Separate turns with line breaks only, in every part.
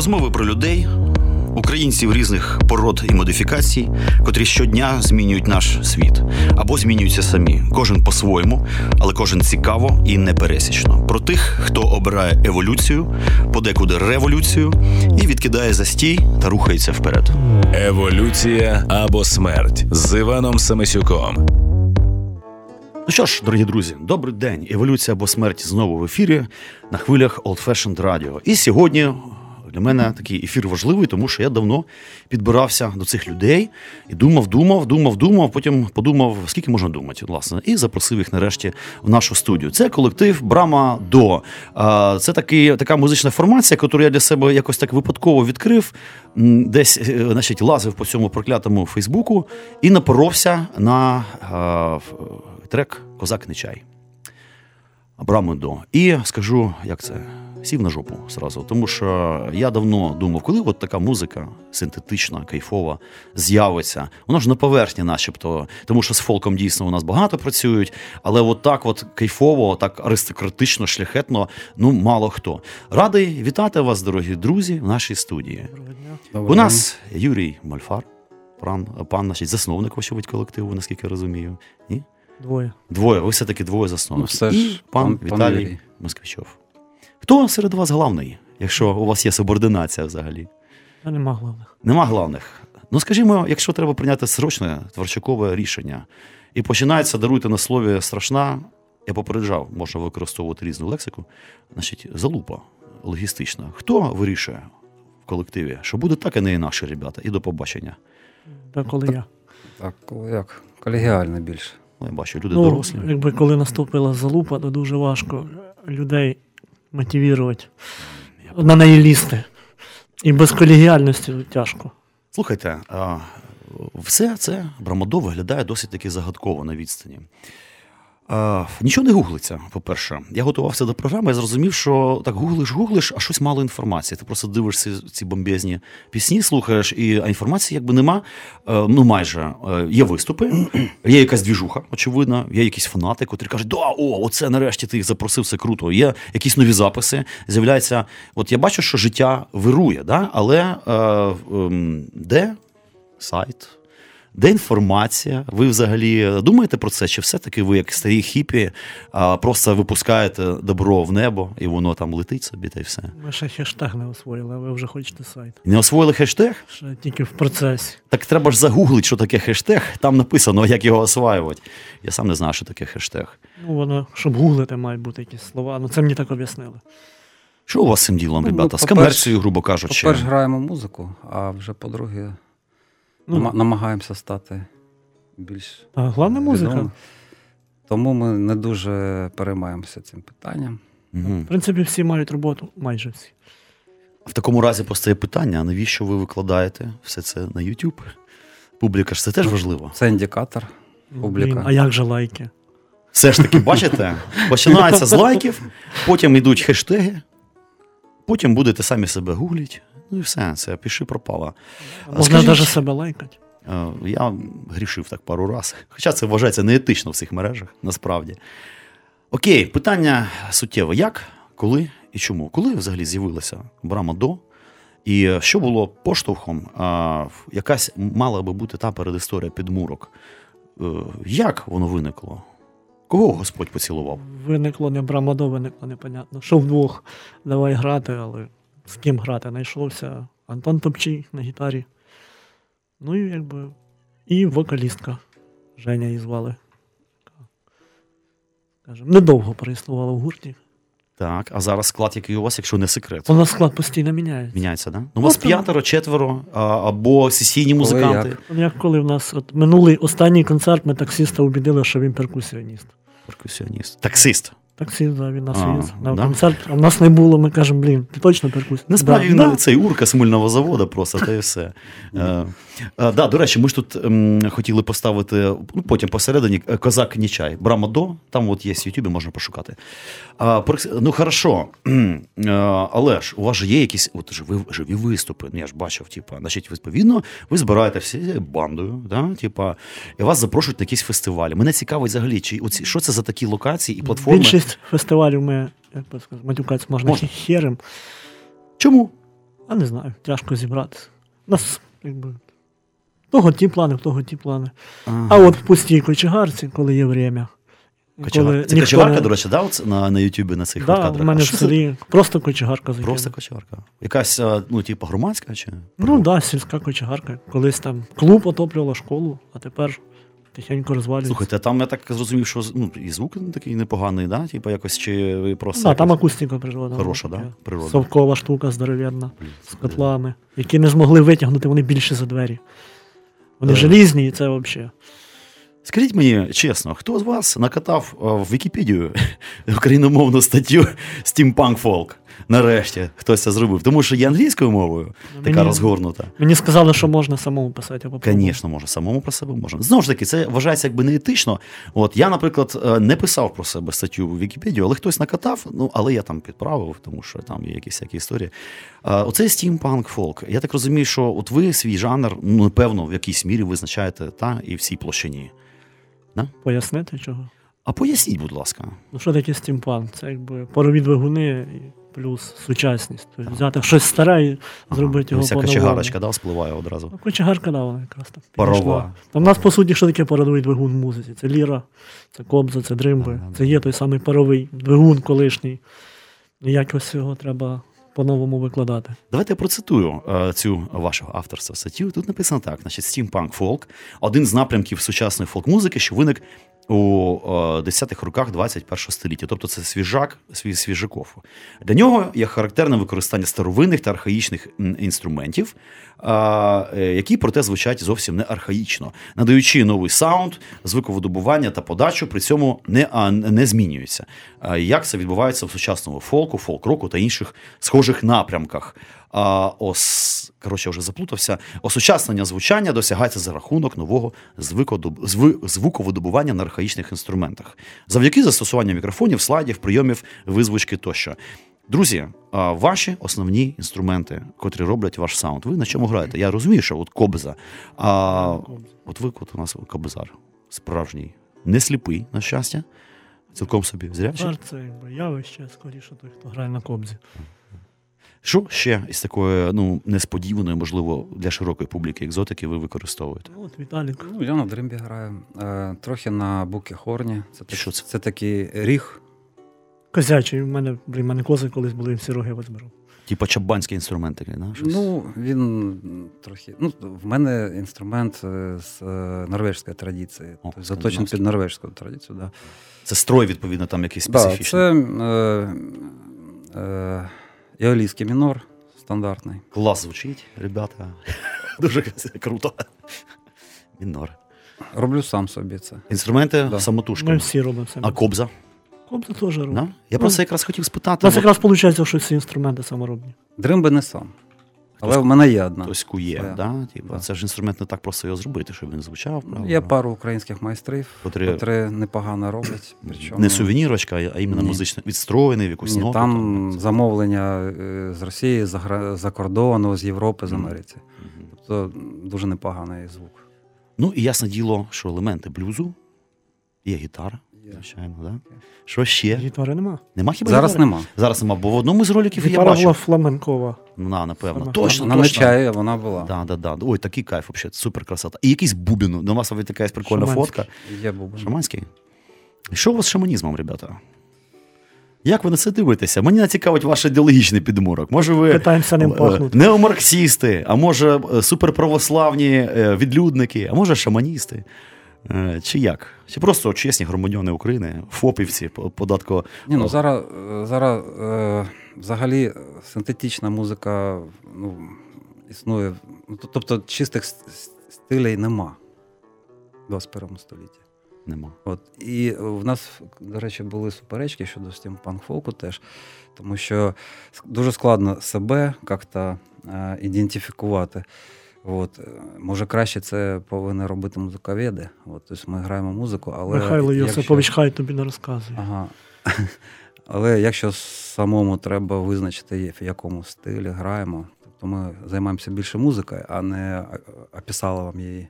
Розмови про людей, українців різних пород і модифікацій, котрі щодня змінюють наш світ або змінюються самі. Кожен по-своєму, але кожен цікаво і непересічно. Про тих, хто обирає еволюцію, подекуди революцію і відкидає застій та рухається вперед.
Еволюція або смерть з Іваном Самисюком.
Ну що ж, дорогі друзі, добрий день. Еволюція або смерть знову в ефірі на хвилях Old Fashioned Radio. І сьогодні для мене такий ефір важливий, тому що я давно підбирався до цих людей і думав, думав, думав, думав. Потім подумав, скільки можна думати, власне, і запросив їх нарешті в нашу студію. Це колектив Брама До. Це такий, така музична формація, яку я для себе якось так випадково відкрив, десь е, значить, лазив по цьому проклятому Фейсбуку і напоровся на трек Козак не чай. Брами до. І скажу, як це сів на жопу зразу. Тому що я давно думав, коли от така музика синтетична, кайфова, з'явиться. Вона ж на поверхні, начебто, тому що з фолком дійсно у нас багато працюють, але от так от кайфово, так аристократично, шляхетно, ну мало хто. Радий вітати вас, дорогі друзі, в нашій студії.
Доброго
у нас Юрій Мальфар, пан, пан значить, засновник вочевидь колективу, наскільки я розумію. Ні?
Двоє.
Двоє, ви все-таки двоє засновників.
Ну, все ж,
І пан,
пан- пан
Віталій
Юрій.
Москвичов. Хто серед вас главний, якщо у вас є субординація взагалі?
Нема головних.
Нема главних. Ну, скажімо, якщо треба прийняти срочне творчакове рішення, і починається, даруйте на слові страшна, я попереджав, можна використовувати різну лексику, значить, залупа логістична. Хто вирішує в колективі, що буде так, і не інакше, ребята, і до побачення.
Та коли я.
Так, коли як? Колегіально більше.
Ну, я бачу, люди
Ну,
дорослі.
якби коли наступила залупа, то дуже важко людей мотивувати на неї лізти. І без колегіальності тяжко.
Слухайте, все це Брамадо виглядає досить таки загадково на відстані. Нічого не гуглиться, по-перше. Я готувався до програми, я зрозумів, що так гуглиш, гуглиш, а щось мало інформації. Ти просто дивишся ці бомбезні пісні, слухаєш, і а інформації якби нема. Е, Ну, майже Е, є виступи, є якась двіжуха, очевидно, є якісь фанати, котрі кажуть, да, о, оце нарешті ти їх запросив, це круто. Є якісь нові записи. З'являється. От я бачу, що життя вирує, да? але е, ем, де сайт? Де інформація? Ви взагалі думаєте про це? Чи все-таки ви, як старі хіпі, просто випускаєте добро в небо і воно там летить собі та й все?
Ми ще хештег не освоїли, а ви вже хочете сайт.
Не освоїли хештег?
Ще тільки в процесі.
Так треба ж загуглити, що таке хештег. Там написано, як його осваювати. Я сам не знаю, що таке хештег.
Ну, воно, щоб гуглити, мають бути якісь слова. Ну це мені так об'яснили.
Що у вас з цим ділом,
Ну,
ребята? З комерцією, грубо кажучи.
По-перше, граємо музику, а вже по-друге,
Ну,
нама- намагаємося стати більш
а головне музика.
Тому ми не дуже переймаємося цим питанням.
Угу.
В принципі, всі мають роботу, майже всі.
В такому разі постає питання: а навіщо ви викладаєте все це на YouTube? Публіка ж це теж важливо.
Це індикатор. Публіка.
блін, а як же лайки?
Все ж таки, бачите, починається з лайків, потім йдуть хештеги, потім будете самі себе гугліть. Ну і все, це пиши пропало.
Можна навіть себе лайкати.
Е, Я грішив так пару раз. Хоча це вважається неетично в цих мережах, насправді. Окей, питання суттєве: як, коли і чому? Коли взагалі з'явилася Брама до? І що було поштовхом? Якась мала би бути та передісторія підмурок. Е, Як воно виникло? Кого Господь поцілував?
Виникло не брамадо, виникло непонятно. Що вдвох давай грати, але з ким грати? Знайшовся Антон Топчий на гітарі. Ну і якби. І вокалістка. Женя її звали. Скажем, недовго проіснувала в гурті.
Так, а зараз склад, який у вас, якщо не секрет.
Вона склад постійно міняється.
Міняється, да? Ну, у вас
Ну,
п'ятеро, четверо, а, або сесійні музиканти.
як?
От Як коли в нас от минулий останній концерт, ми таксиста убідили, що він перкусіоніст.
Перкусіоніст. Таксист.
Таксист, за він нас
А,
віз на
да?
концерт, а в нас не було, ми кажемо, блін, ти точно перкусь.
Насправді
да,
він
да.
цей урка з мильного заводу просто, та і все. Е, да, до речі, ми ж тут ем, хотіли поставити, ну, потім посередині е, Козак Нічай. Брама до, там от є в Ютубі, можна пошукати. А, про- ну, хорошо, Е, але ж у вас же є якісь от, живі, живі виступи, ну я ж бачив, типа, значить, відповідно, ви збираєте всі бандою, да, типа, і вас запрошують на якісь фестивалі. Мене цікавить взагалі, чи оці, що це за такі локації і платформи.
Більшість фестивалів ми, як би сказати, матюкатися можна
Можна.
херем.
Чому?
А не знаю, тяжко зібратися. Нас, якби. Того ті плани, в того ті плани. А от в пустій кочегарці, коли є время.
Кочегар... Це
ніхто
кочегарка,
не-
до речі, да, на, на Ютубі на цих
Да,
кадрах?
в мене в селі просто кочегарка закинула.
Просто кочегарка. Якась, ну, типу, громадська чи?
Ну так, да, сільська кочегарка. Колись там клуб отоплювала школу, а тепер тихенько розвалюється.
Слухайте, а там я так зрозумів, що ну, і звук такий непоганий, да? Типу, якось чи ви просто.
да, там акустика природна.
Хороша, да? Природна.
Совкова штука здоровенна, з котлами, які не змогли витягнути, вони більше за двері. Вони
Е.
желізні, і це взагалі.
Скажіть мені чесно, хто з вас накатав в Вікіпедію україномовну статтю Steampunk Folk? Нарешті хтось це зробив. Тому що є англійською мовою, така
Мені-
розгорнута.
Мені сказали, що можна самому писати.
Звісно, може, самому про себе можна. Знову ж таки, це вважається якби неетично. От я, наприклад, е, не писав про себе статтю в Вікіпедію, але хтось накатав, ну але я там підправив, тому що там є якісь всякі історії. А, Оцей стімпанк фолк. Я так розумію, що от ви свій жанр, ну напевно, в якійсь мірі визначаєте та і всій площині.
Пояснити чого?
А поясніть, будь ласка.
Ну що таке стімпанк? Це якби парові двигуни плюс сучасність. Тобто взяти щось старе і зробити
Ну,
його
Вся кочегарочка да, вспливає одразу.
Ну, кочегарка, да, вона якраз так.
Парова.
У нас, по суті, що таке паровий двигун в музиці? Це ліра, це кобза, це дримби.
Ага,
Це є той самий паровий двигун колишній. І якось його треба по-новому викладати.
Давайте я процитую е, цю вашого авторства статтю. Тут написано так: значить, стімпанк фолк один з напрямків сучасної фолк-музики, що виник у е, 10-х роках 21 століття. Тобто це свіжак, свіжаков. Для нього є характерне використання старовинних та архаїчних інструментів, е, е, які проте звучать зовсім не архаїчно, надаючи новий саунд, звуковидобування та подачу, при цьому не, а, не змінюються. Е, Як це відбувається в сучасному фолку, фолк-року та інших схожих напрямках. А, ос, коротше, вже заплутався. Осучаснення звучання досягається за рахунок нового звуковидобування на архаїчних інструментах, завдяки застосуванню мікрофонів, слайдів, прийомів, визвучки тощо. Друзі, ваші основні інструменти, котрі роблять ваш саунд, ви на чому граєте? Я розумію, що от кобза. А от ви от у нас кобзар справжній, не сліпий, на щастя, цілком собі зрячий.
Це явище, скоріше той, хто грає на кобзі.
Що ще із такої ну, несподіваної, можливо, для широкої публіки екзотики ви використовуєте?
Ну, от Віталік.
Ну, я на дримбі граю. Е, трохи на букі хорні. Це, так-
Що це?
це такий ріг.
Козячий, в мене, блін, в мене кози колись були, всі роги возьмеру.
Типа чабанський інструмент такий, да? Щось?
Ну, він трохи. Ну, в мене інструмент е, з е, норвежської традиції.
О,
Тобто заточений під норвежську традицію. Да.
Це строй, відповідно, там якийсь
Да,
специфічний.
це е, е, іолійський мінор стандартний.
Клас звучить, ребята. Дуже круто. Мінор.
Роблю сам собі це.
Інструменти
Да.
самотужки.
Ми всі робимо самі.
А кобза?
Кобза теж робить.
Да? Я про це якраз хотів спитати.
У
нас
якраз виходить, що всі інструменти саморобні.
Дримби не сам. Але в мене є одна.
Хтось кує,
Своя.
да? Типа,
Да.
це ж інструмент не так просто його зробити, щоб він звучав.
Ну,
правда?
Є пару українських майстрів,
Котрі-
котрі непогано роблять. Причому,
Не сувенірочка, а іменно
Ні.
музично відстроєний в якусь
Ні,
ноту.
там замовлення е, з Росії, за, кордону, з Європи, з. Америці.
Мгм.
Тобто дуже непоганий звук.
Ну і ясне діло, що елементи блюзу, є гітара. Звичайно, да? Що ще?
Гітари нема.
Нема хіба
Зараз
гітари?
нема.
Зараз нема, бо в одному з роликів я
Гітара
бачив.
була фламенкова.
На, напевно.
Саме.
Точно,
Вона не
точно.
вона була.
Да, да, да. Ой, такий кайф, взагалі, супер красота. І якийсь бубін. До вас така якась прикольна
Шаманський.
фотка.
Є бубен.
Шаманський. Що у вас з шаманізмом, ребята? Як ви на це дивитеся? Мені цікавить ваш ідеологічний підмурок. Може, ви
Питаємося ним
е,
пахнути.
неомарксісти, а може е, суперправославні е, відлюдники, а може шаманісти. Е, Чи як? Чи просто чесні громадяни України, ФОПівці, по- податко.
Ні, ну зараз, е, зараз е, взагалі синтетична музика ну, існує. Ну, Тобто чистих стилей нема в 21 столітті.
Нема.
От. І в нас, до речі, були суперечки щодо стімпанк фолку теж, тому що дуже складно себе як-то е, ідентифікувати. От. е, Може, краще це повинні робити музиковеди. От. Тобто ми граємо музику, але.
Михайло
якщо-
Йосипович хай тобі не розказує.
Ага. Але якщо самому треба визначити, в якому стилі граємо, Тобто ми займаємося більше музикою, а не описали вам її.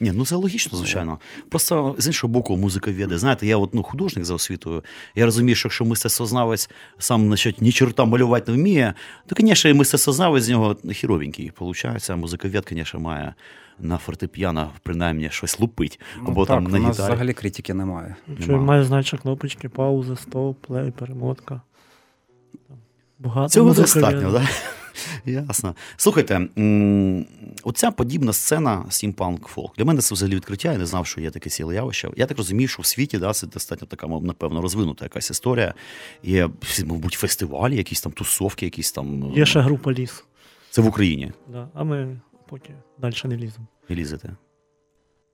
Ні, ну це логічно, звичайно. Просто з іншого боку, музика веде. Знаєте, я от, ну, художник за освітою. Я розумію, що якщо мистецтвознавець сам значить, ні чорта малювати не вміє, то, звісно, мистецтвознавець з нього хіровенький. Получається, музиковед, звісно, має на фортепіано принаймні щось лупить. Або
ну,
там
так,
на
у нас взагалі критики немає.
Нема.
має значок кнопочки, пауза, стоп, плей, перемотка. Багато
Цього достатньо, так? Ясно. Слухайте, оця подібна сцена стімпанк фолк. Для мене це взагалі відкриття. Я не знав, що є таке ціле явище. Я так розумію, що в світі да, це достатньо така, мов, напевно, розвинута якась історія. Є, мабуть, фестивалі, якісь там тусовки, якісь там.
Є ще група ліс.
Це в Україні.
Да. А ми поки далі не ліземо.
І лізете.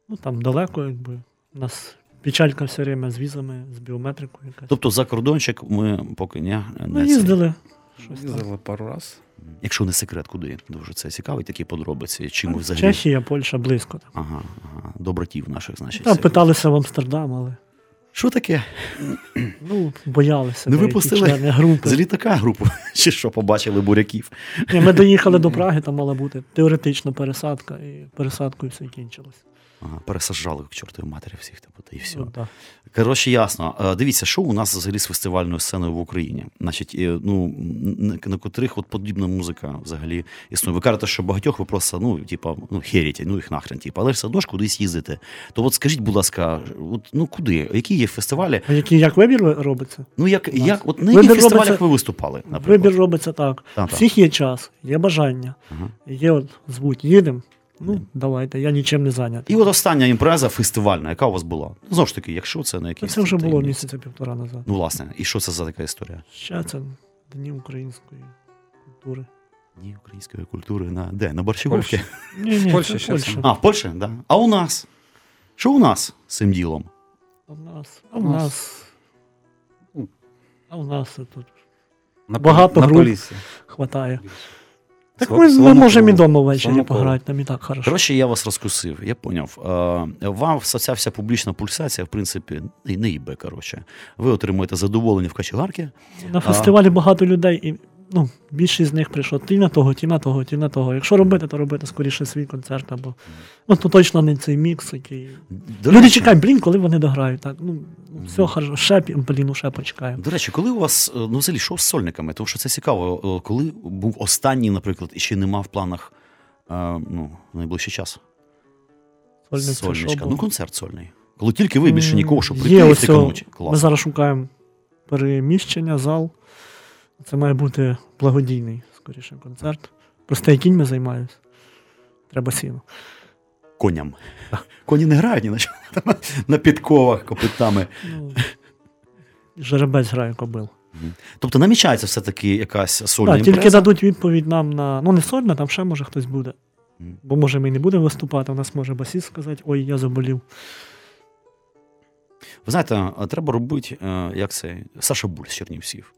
Ну там далеко, якби. У нас печалька все время з візами, з біометрикою якась.
Тобто за кордончик ми поки
ну,
не це.
їздили. Щось.
Їздили пару раз.
Якщо не секрет, куди? Дуже це цікавить, такі подробиці. Чим взагалі.
Чехія, Польща, близько.
Ага, ага. До братів наших, значить.
Там питалися в Амстердам, але
Що таке?
ну, боялися.
Не випустили?
групи.
З літака групу, чи що побачили буряків?
Ні, ми доїхали до Праги, там мала бути теоретично пересадка, і пересадкою все кінчилось.
Ага, пересаджали к чортовій матері всіх, типу, та і все.
Ну.
Коротше, ясно. Е, Дивіться, що у нас взагалі з фестивальною сценою в Україні? Значить, е, ну, на, котрих от подібна музика взагалі існує. Ви кажете, що багатьох ви просто, ну, типа, ну, херіте, ну їх нахрен, типу, але все одно ж кудись їздите. То от скажіть, будь ласка, от, ну куди? Які є фестивалі?
А який як вибір робиться?
Ну, як, як от на яких фестивалях
робиться-
ви виступали? Наприклад?
Вибір робиться так.
Так, так.
Всіх є час, є бажання.
Ага.
Є от звуть, їдемо. Ну, давайте, я нічим не зайнятий.
І от остання імпреза фестивальна, яка у вас була? Знову ж таки, якщо це на якийсь.
Це вже було місяця півтора назад.
Ну, власне, і що це за така історія?
Ще це Дні української культури.
Ні, української культури на де? На Борщаговці?
Ні, ні,
Польща
це
ще
Польща.
А, в Польщі, так. Да. А у нас? Що у нас з цим ділом?
А в нас, а в
У нас-
а в нас тут
На,
Багато
на
груп. хватає. Так
Слав-
ми, ми можемо і вдома ввечері пограти, нам і так хорошо.
Коротше, я вас розкусив, я поняв. Е, Вам ця вся публічна пульсація, в принципі, не, їбе, коротше. Ви отримуєте задоволення в качегарки.
На фестивалі багато людей, і ну, більшість з них прийшло ті на того, ті на того, ті на того. Якщо робити, то робити скоріше свій концерт, або ну, то точно не цей мікс, який.
До
Люди
речі,
чекають, блін, коли вони дограють. Так, ну, ну, все хорошо, ще, блін, ну ще почекаємо.
До речі, коли у вас е, ну, взагалі що з сольниками? Тому що це цікаво, е, коли був останній, наприклад, і ще нема в планах е, ну, найближчий час.
Сольник
Сольничка. Ну, концерт сольний. Коли тільки ви більше нікого, щоб прийти і втикнуть.
Ми зараз шукаємо переміщення, зал. Це має бути благодійний, скоріше, концерт. Простий кіньми займаюся. Треба сіно.
Коням. Коні не грають ні на чому. На підковах, копитами.
Ну, жеребець грає кобил.
Тобто намічається все-таки якась сольна
Так, тільки дадуть відповідь нам на. Ну, не сольна, там ще може хтось буде. Бо може ми і не будемо виступати, у нас може басіст сказати, ой, я заболів.
Ви знаєте, треба робити, е, як це, Саша Буль з Чернівців.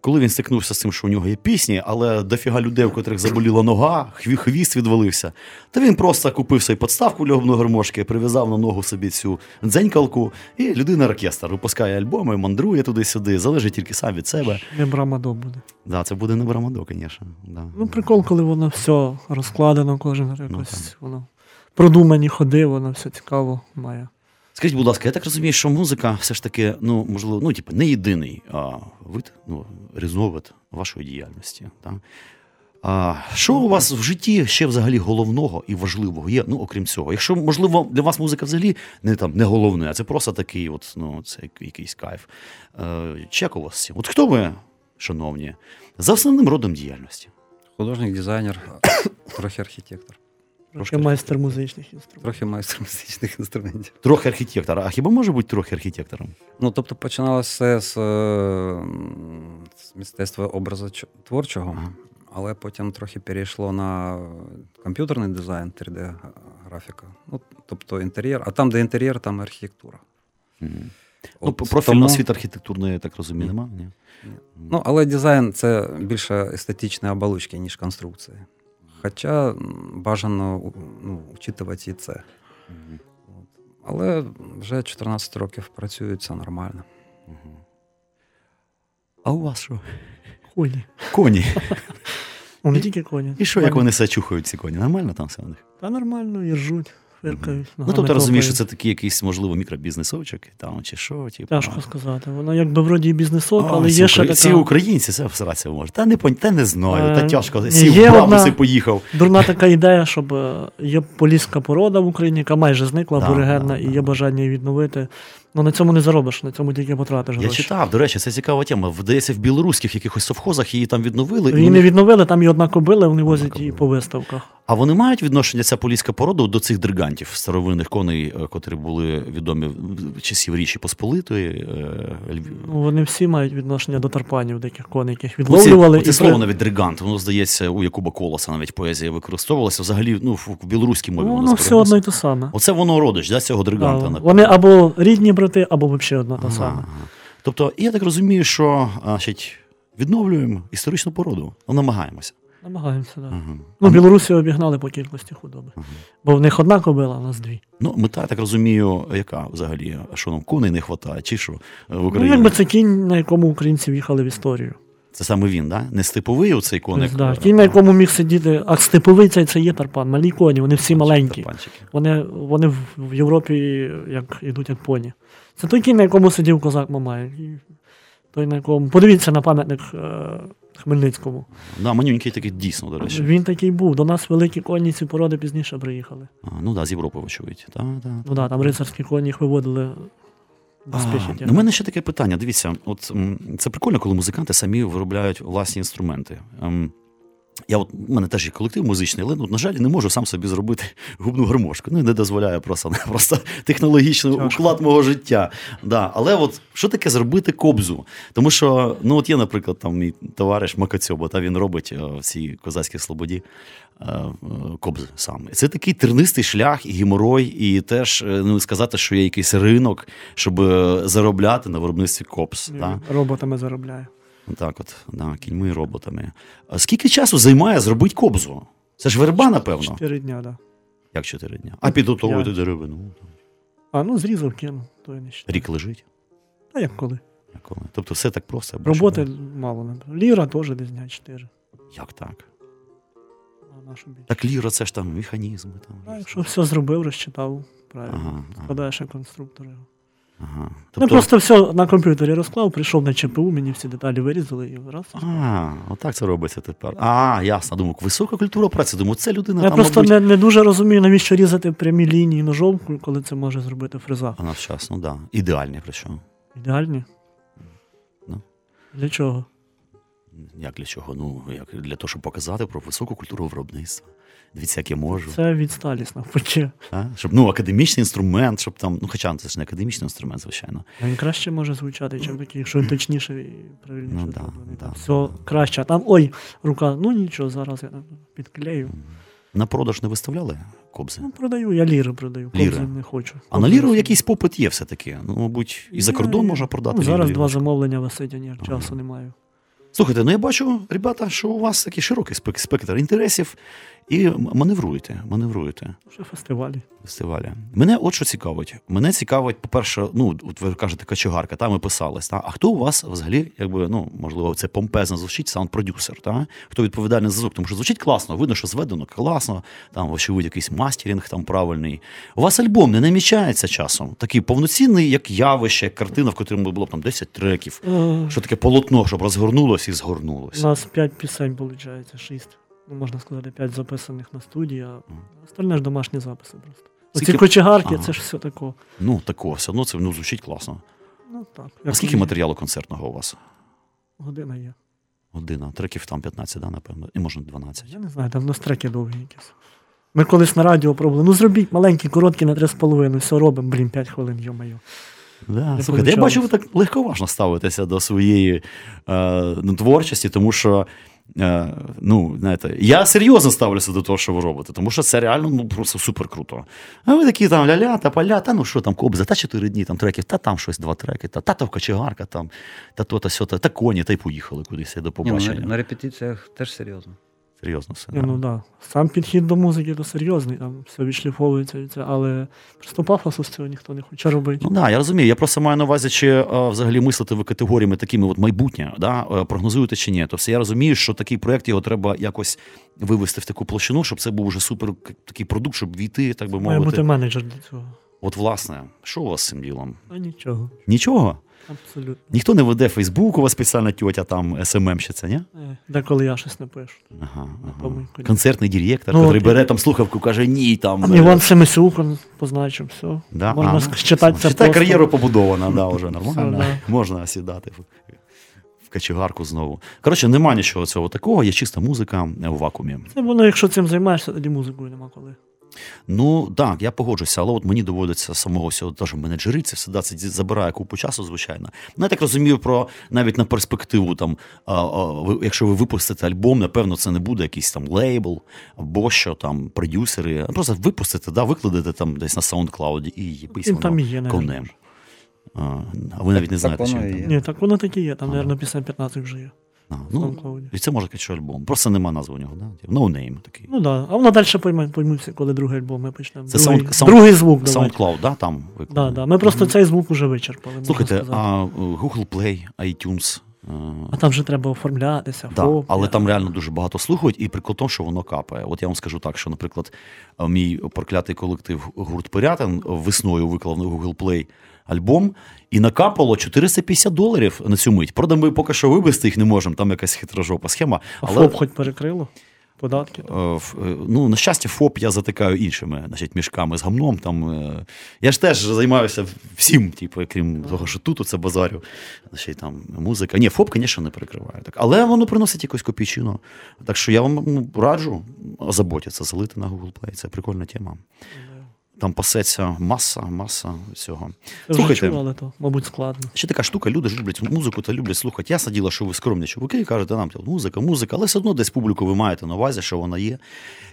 Коли він стикнувся з тим, що у нього є пісні, але дофіга людей, у котрих заболіла нога, хві- хвіст відвалився, то він просто купив собі подставку для гармошки, прив'язав на ногу собі цю дзенькалку, і людина оркестр випускає альбоми, мандрує туди-сюди, залежить тільки сам від себе.
Не брамадо буде.
Да, це буде не брамадо, звісно. Да.
Ну, прикол, коли воно все розкладено, кожен
Ну,
якось воно. Продумані ходи, воно все цікаво має.
Скажіть, будь ласка, я так розумію, що музика все ж таки, ну, можливо, ну, типу, не єдиний а, вид, ну, різновид вашої діяльності. Так? А, що у вас в житті ще взагалі головного і важливого є, ну, окрім цього? Якщо, можливо, для вас музика взагалі не, там, не головне, а це просто такий, от, ну, це якийсь кайф. Е, чи як у вас? От хто ви, шановні, за основним родом діяльності?
Художник, дизайнер, трохи архітектор,
Трохи майстер музичних інструментів.
трохи майстер музичних інструментів.
Трохи архітектор. А хіба може бути трохи архітектором?
Ну, тобто починалося все з, е, з мистецтва образотворчого,
Ага.
але потім трохи перейшло на комп'ютерний дизайн, 3D-графіка. Ну, тобто інтер'єр, а там, де інтер'єр, там архітектура. От
ну, профіль
тому-
світ архітектурної, я так розумію,
Ні.
Ні?
Ну, але дизайн це більше естетичні оболочки, ніж конструкції. Хоча бажано ну, учитувати і це. От. Але вже 14 років працюю, це нормально.
А у вас що? Коні.
Коні. Не тільки коні.
І що, як вони себе чухають, ці коні? Нормально там все у них?
Та нормально, і ржуть, фиркають.
Ну, тобто розумієш, що це такий якийсь, можливо, мікробізнесовчик, там, чи що, типу.
Тяжко сказати. Воно якби вроді і бізнесок,
О,
але є ще така
українці це всратися може. Та не та не знаю, та
Е,
тяжко. Сів
є
в
одна-
і поїхав.
дурна така ідея, щоб е, є поліська порода в Україні, яка майже зникла,
буригенна
аборигенна, і є бажання її відновити. Ну на цьому не заробиш, на цьому тільки потратиш
Я
гроші.
читав, до речі, це цікава тема. Вдається, в білоруських якихось совхозах її там відновили.
Її
і
не відновили, там є одна кобила, вони возять її по виставках.
А вони мають відношення ця поліська порода до цих дригантів старовинних коней, е, котрі були відомі в часів Річі Посполитої. е,
Ну, вони всі мають відношення до тарпанів, диких коней, яких.
Оце
і
слово
при-
навіть дригант, воно здається, у Якуба Колоса навіть поезія використовувалася. Взагалі, ну, в білоруській мові
Ну,
воно
все одно і те саме.
Оце воно родич, да, цього дриганта.
вони або рідні брати, або взагалі одна та сама.
Тобто, я так розумію, що значить, відновлюємо історичну породу. Ну, намагаємося.
Намагаємося, так. Да.
Ага.
Ну, Білорусі обігнали по кількості худоби. Бо в них одна кобила, а в нас дві.
Ну, мета, я так розумію, яка взагалі, що нам коней не вистачає, чи що в
Ну,
Україні?
якби це кінь, на якому українці в'їхали в історію.
Це саме він, да? Не степовий оцей коник.
Да,
е,
кінь, на якому міг сидіти, а степовий цей це є тарпан, малі коні, вони всі маленькі. Вони, вони в, в Європі як ідуть як поні. Це той кінь, на якому сидів козак Мамай. Той, на якому. Подивіться на пам'ятник е, Хмельницькому.
Да, манюнький такий дійсно, до речі.
Він такий був. До нас великі коні ці породи пізніше приїхали.
А, ну да, з Європи, вочевидь. Да, да.
Ну да, там рицарські коні їх виводили
У мене ще таке питання. Дивіться, от це прикольно, коли музиканти самі виробляють власні інструменти. Я от у мене теж є колектив музичний, але ну, на жаль, не можу сам собі зробити губну гармошку. Ну і не дозволяє просто, просто технологічний
Тяжко.
уклад мого життя. Да. Але от що таке зробити кобзу? Тому що, ну от є, наприклад, там мій товариш Макацьоба, та він робить е, в цій козацькій слободі е, е, кобзи сам. Це такий тернистий шлях і геморой, і теж ну, сказати, що є якийсь ринок, щоб заробляти на виробництві кобз. Та?
Роботами заробляє.
Так, от, да, кіньми і роботами. А скільки часу займає зробити кобзу? Це ж верба, напевно.
Чотири дня, так. Да.
Як чотири дня? А підготовувати
П'ять.
деревину.
А ну зрізав кинув, то я не ще.
Рік лежить.
А як коли?
Як коли? Тобто все так просто.
Роботи мало не Ліра теж десь дня чотири.
Як так?
А нашу більше.
Так ліра, це ж там механізми. Там.
А якщо все зробив, розчитав, правильно.
Ага, ага,
Складаєш як конструктор його.
Ага.
Ну
Тобто,
просто все на комп'ютері розклав, прийшов на ЧПУ, мені всі деталі вирізали і раз.
А, отак це робиться тепер. А, ясно. Думаю, висока культура праці. Думаю, це людина
Я
там,
просто
мабуть...
не, не дуже розумію, навіщо різати прямі лінії ножовкою, коли це може зробити фреза.
А наш час, ну так. Да. Ідеальні причому.
Ідеальні?
Ну.
Для чого?
Як для чого? Ну, як для того, щоб показати про високу культуру виробництва. Дивіться, як я можу.
Це відсталість навпаки.
А? Щоб ну, академічний інструмент, щоб там. Ну, хоча це ж не академічний інструмент, звичайно.
Він краще може звучати, ніж такий, якщо точніше і правильніше
Ну, да, да,
все краще. А там, ой, рука, ну нічого, зараз я підклею.
На продаж не виставляли кобзи.
Ну, продаю, я ліри продаю,
Ліри.
кобзи не хочу.
А на ліру якийсь попит є все-таки. Ну, мабуть, і за кордон можна продати.
Ну, зараз два замовлення висить, а
Ага.
часу не маю.
Слухайте, ну я бачу, ребята, що у вас такий широкий спектр інтересів і маневруєте, маневруєте.
Ще фестивалі.
фестивалі. Мене от що цікавить. Мене цікавить, по-перше, ну, от ви кажете, качегарка, там ми писались. Та? А хто у вас взагалі, якби, ну, можливо, це помпезно звучить, саунд-продюсер, та? хто відповідальний за звук? Тому що звучить класно, видно, що зведено класно, там, вочевидь, якийсь мастерінг там правильний. У вас альбом не намічається часом. Такий повноцінний, як явище, як картина, в котрому було б там 10 треків.
Е,
Що таке полотно, щоб розгорнулось і
У нас п'ять пісень, виходить, шість. Ну, можна сказати, п'ять записаних на студії, а остальне ж домашні записи просто. Оці
Скільки-
кочегарки,
Ага.
це ж все таке.
Ну, такого, все одно це ну, звучить класно.
Ну так.
А скільки
і
матеріалу концертного у вас?
Година є.
Година. Треків там 15, да, напевно. І може 12.
Я не знаю, там на треки довгі якісь. Ми колись на радіо пробували. Ну зробіть маленькі, короткі на 3,5, все робимо, блін, 5 хвилин, йо-моє.
Да, слухайте, я бачу, ви так легковажно ставитеся до своєї е, ну, творчості, тому що. Е, Ну, знаєте, я серйозно ставлюся до того, що ви робите, тому що це реально ну, просто супер круто. А ви такі там ля-ля, та поля, та ну що там, кобза, та чотири дні там треків, та там щось, два треки, та та кочегарка, там, та то, та сьота, та, коні, та й поїхали кудись до
Ні, ну, на, на репетиціях теж серйозно.
Серйозно все.
Ну да. Сам підхід до музики то серйозний, там все відшліфовується, але просто пафосу з цього ніхто не хоче робити.
Ну да, я розумію. Я просто маю на увазі, чи е, взагалі мислити ви категоріями такими, от майбутнє, да, е, прогнозуєте чи ні. Тобто я розумію, що такий проєкт його треба якось вивести в таку площину, щоб це був уже супер такий продукт, щоб війти, так би
Має
мовити.
бути менеджер для цього.
От, власне, що у вас з цим ділом?
А нічого.
Нічого?
Абсолютно.
Ніхто не веде Фейсбук, у вас спеціальна тьотя там СММщиця, ні?
Е, Деколи я щось напишу.
Ага, ага. Концертний директор,
Ну,
який бере там слухавку, каже, ні, там.
Там
е,
Іван Семисюк позначив, все.
Да?
Можна
А, ну, Считай, кар'єру побудована, да, вже нормально.
Все,
Можна сідати в, в качегарку знову. Коротше, нема нічого цього такого, є чиста музика в вакуумі.
Це воно, якщо цим займаєшся, тоді музикою нема коли.
Ну так, я погоджуся, але от мені доводиться самого всього теж менеджерити, все це забирає купу часу, звичайно. Ну, я так розумію, про навіть на перспективу, там, а, а, ви, якщо ви випустите альбом, напевно, це не буде якийсь там лейбл або що там, продюсери. Просто випустите, да, викладете там десь на SoundCloud і
є,
конем. А, а ви навіть не
Так
знаєте, що там.
є.
Ні, так воно таке є. Там,
Ага.
мабуть, пісня 15 вже є.
А, ну, і це може що альбом. Просто нема назви у нього, да? No name такий.
Ну так. Да. А воно далі пойме, поймуться, коли другий альбом ми почнемо.
Це
другий,
саунд-
другий звук.
SoundCloud, да, там
Да, да. Ми просто цей звук вже вичерпали.
Слухайте, а Google Play, iTunes.
А там вже треба оформлятися,
Да, але там реально дуже багато слухають, і прикол тому, що воно капає. От я вам скажу так, що, наприклад, е, мій проклятий колектив гурт Пирятин весною виклав на Google Play альбом і накапало 450 доларів на цю мить. Правда, ми поки що вивести їх не можемо, там якась хитрожопа схема.
А
Але
ФОП хоч перекрило? Податки?
Е, е, Ну, на щастя, ФОП я затикаю іншими значить, мішками з гамном. Там, е, я ж теж займаюся всім, типу, крім того, що тут це базарю. Значить, там, музика. Ні, ФОП, звісно, не перекриває. Так. Але воно приносить якусь копійчину. Так що я вам ну, раджу озаботитися, залити на Google Play. Це прикольна тема. Там пасеться маса, маса всього. Слухайте.
але то, мабуть, складно.
Ще така штука, люди ж люблять музику та люблять слухати. Ясне діло, що ви скромні чуваки, кажете нам типу, музика, музика, але все одно десь публіку ви маєте на увазі, що вона є.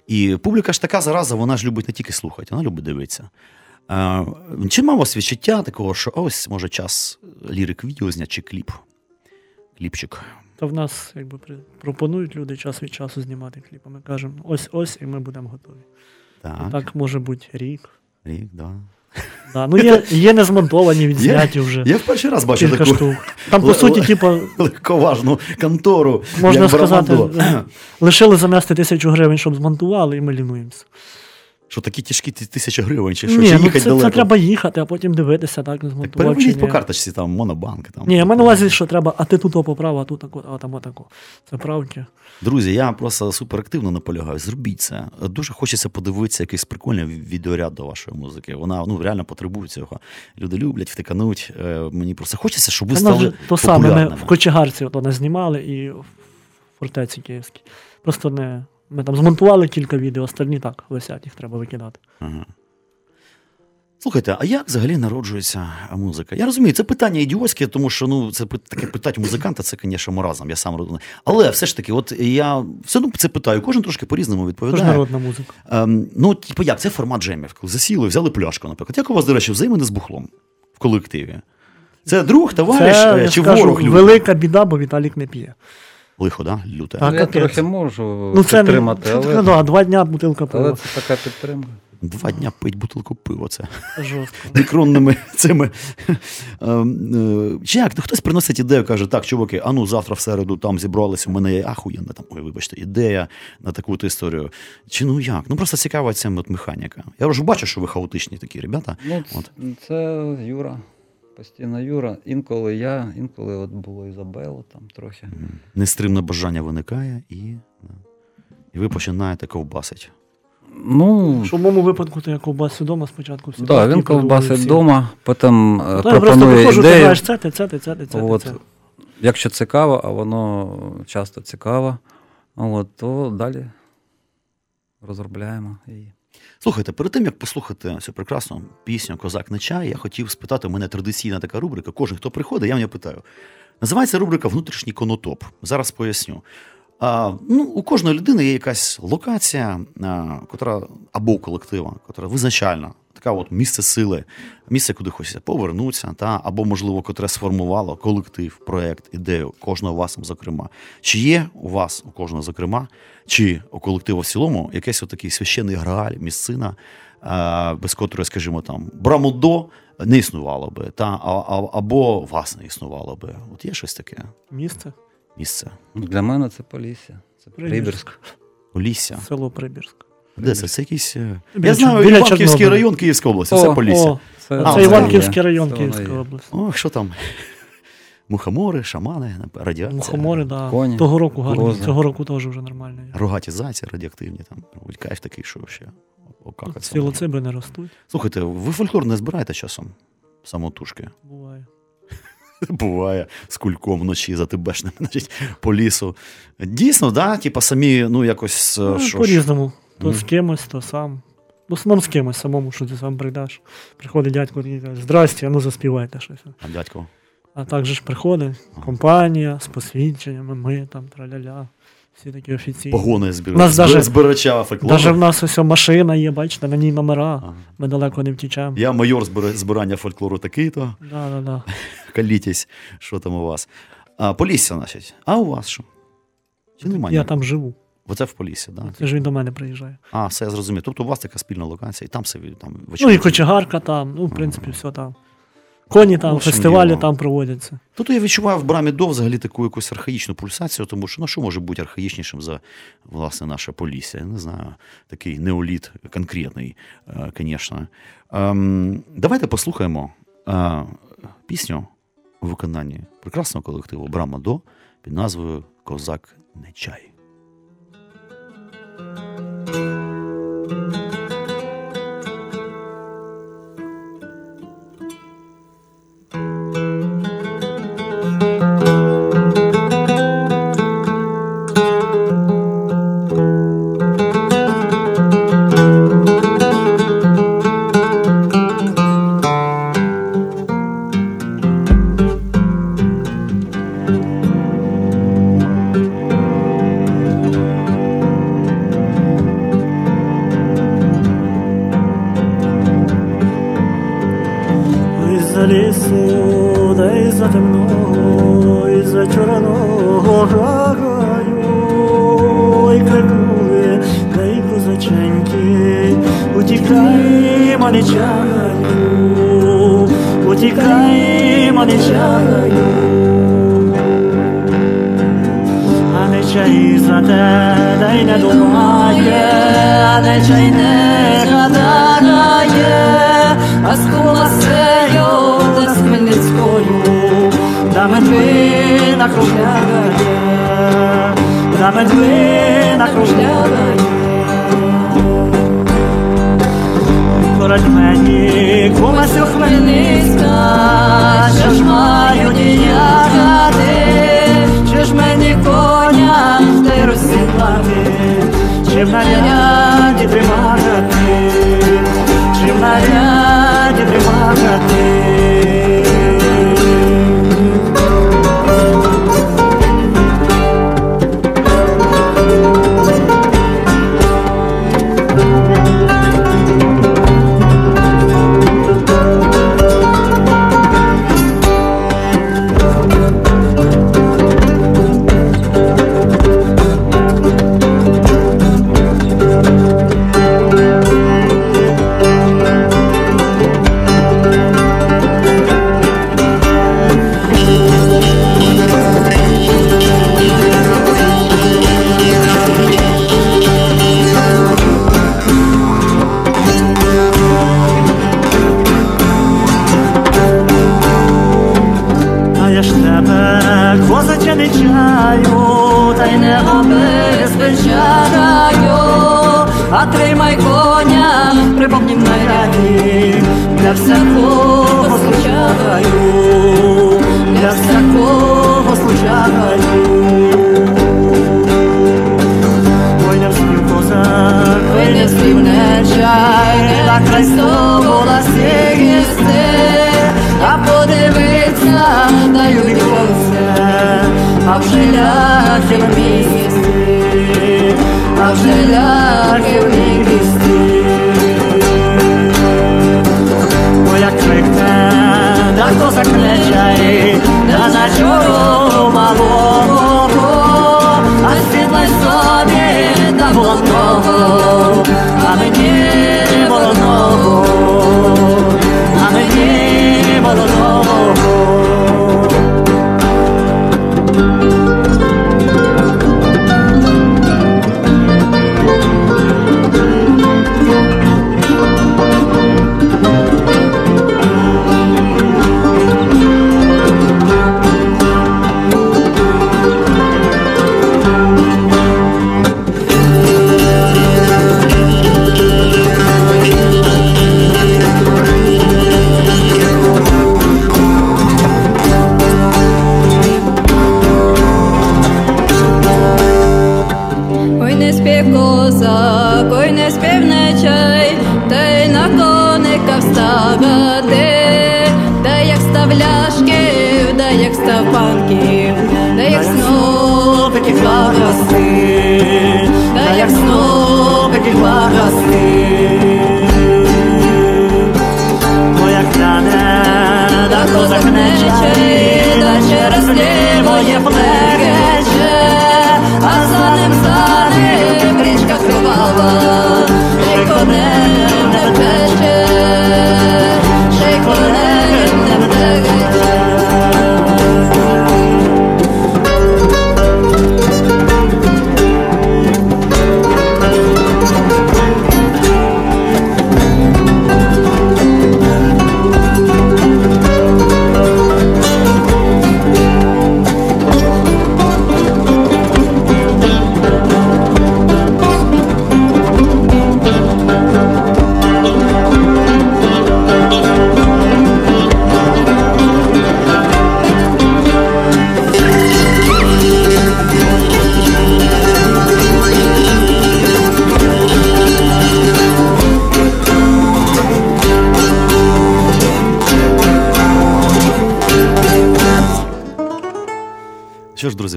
І публіка ж така зараза, вона ж любить не тільки слухати, вона любить дивитися. Чи мав вас відчуття такого, що ось може час лірик відео зняти чи кліп? Кліпчик.
Та в нас якби пропонують люди час від часу знімати кліпи. Ми кажемо, ось ось, і ми будемо готові.
Так,
Так може бути рік.
рік, да.
Да. Ну, є, є незмонтовані, відзняті вже.
Я в перший раз бачу таку
штук. Там, по суті, типу,
легковажну контору.
можна
як
сказати, лишили занести тисячу гривень, щоб змонтували, і ми лінуємося.
Що такі тяжкі тисячі гривень, чи що,
Ні,
чи
ну
їхати
це,
далеко?
це треба їхати, а потім дивитися, так,
Так переведіть по карточці, там, монобанк. Там.
Ні, маю на що треба, а ти тут поправ, а тут а там отако. Це правді.
Друзі, я просто суперактивно наполягаю. Зробіть це. Дуже хочеться подивитися якийсь прикольний відеоряд до вашої музики. Вона ну реально потребує цього. Люди люблять, втикануть. Е, Мені просто хочеться, щоб ви
нас
стали
то саме, ми в Кочегарці нас знімали і в фортеці Київській. Просто не. Ми там змонтували кілька відео, остальні так висять, їх треба викидати.
Ага. Слухайте, а як взагалі народжується музика? Я розумію, це питання ідіотське, тому що ну, це таке питати музиканта, це, звісно, маразм, я сам розумію. Але все ж таки, от я все одно це питаю, кожен трошки по-різному
Це ж
відповідає.
народна музика.
Ем, ну, типу, як, це формат джемів. Коли засіли, взяли пляшку, наприклад. Як у вас, до речі, взаємини з бухлом в колективі? Це друг, товариш
Це,
е,
я
чи
скажу,
ворог люди?
велика біда, бо Віталік не п'є.
Лихо, да? Люте.
Так.
Ну, я трохи можу
Ну це не
підтримати,
це,
але,
ну, да, два дня бутилка
але це така підтримка.
Два дня пить бутилку пива. Це
жорстко.
мікронними цими. Ем, е, Чи як? Ну, хтось приносить ідею, каже, так, чуваки, а ну завтра в середу там зібралися, у мене є ахуєнна там, ой, вибачте, ідея на таку от історію. Чи ну як? Ну просто цікава ця механіка. Я вже бачу, що ви хаотичні такі ребята.
Ну,
От.
це Юра. Постійно Юра. Інколи я, інколи от було Ізабела там трохи.
Нестримне бажання виникає і, і ви починаєте ковбасити.
Ну,
Що в моєму випадку, то я ковбасю вдома спочатку всі.
да, він ковбасить вдома, потім е,
Ну, я просто
пропонує
ти
ідею.
знаєш, це, ти, це, ти, це, ти, це,
От,
це.
якщо цікаво, а воно часто цікаво, от, то далі розробляємо. І...
Слухайте, перед тим як послухати цю прекрасну пісню Козак не чай, я хотів спитати, у мене традиційна така рубрика. Кожен, хто приходить, я в нього питаю. Називається рубрика Внутрішній конотоп. Зараз поясню. А, ну, у кожної людини є якась локація, а, котра, або колектива, котра визначальна, така от місце сили, місце, куди хочеться повернутися, та або, можливо, котре сформувало колектив, проект, ідею кожного вас, зокрема. Чи є у вас, у кожного, зокрема, чи у колективу в цілому якийсь отакий священний грааль, місцина, без котрої, скажімо, там брамудо не існувало би, та а, а, або вас не існувало би. От є щось таке
Місце
місце.
Ну, Для мене це Полісся. Це
Прибірськ.
Прибірськ.
Улісся.
село Прибірськ.
Де це? Це якийсь. е, Я знаю,
біля
Іванківський район Київської області, це Полісся.
Це,
Іванківський район Київської області.
О, що там? Мухомори, шамани, радіація.
Мухомори, да.
Коні,
Того року гарно. Цього року теж вже нормально.
Рогаті зайці радіоактивні, там, кайф такий, що ще. окакаться.
Сілоциби не ростуть,
Слухайте, ви фольклор не збираєте часом? Самотужки.
буває.
Буває з кульком вночі за тибешним, значить, по лісу. Дійсно, да? Типа самі, ну якось. е,
Ну,
що
по-різному. То з кимось, то сам. В основному з кимось самому, що ти сам прийдеш. Приходить дядько і каже, здрасте, а ну заспівайте щось.
А дядько.
А так же ж приходить компанія з посвідченнями, ми там траля-ля. Всі такі офіційні.
Погони збір...
Нас даже-
збирача фольклору.
Навіть в нас ось машина є, бачите, на ній номера.
Ага.
Ми далеко не втічемо.
Я майор збира- збирання фольклору такий-то.
Да, да, да.
Калітесь, що там у вас. А, Полісся, значить. А у вас що? Чи немає?
Я там живу.
Оце в Поліссі, так? Да?
Це ж він до мене приїжджає.
А, все я зрозумів. Тобто у вас така спільна локація, і там собі там
Ну і кочегарка там, ну, в принципі, все там. Коні там,
общем,
фестивалі
діло.
там проводяться.
Тут я відчуваю в брамі до взагалі таку якусь архаїчну пульсацію, тому що ну що може бути архаїчнішим за власне наше Полісся? Я не знаю, такий неоліт конкретний, е, звісно. Ем, давайте послухаємо е, пісню у виконанні прекрасного колективу Брама До під назвою Козак не чай.
Ой, Чи ж мені коня ти розсідлати, чи в наряді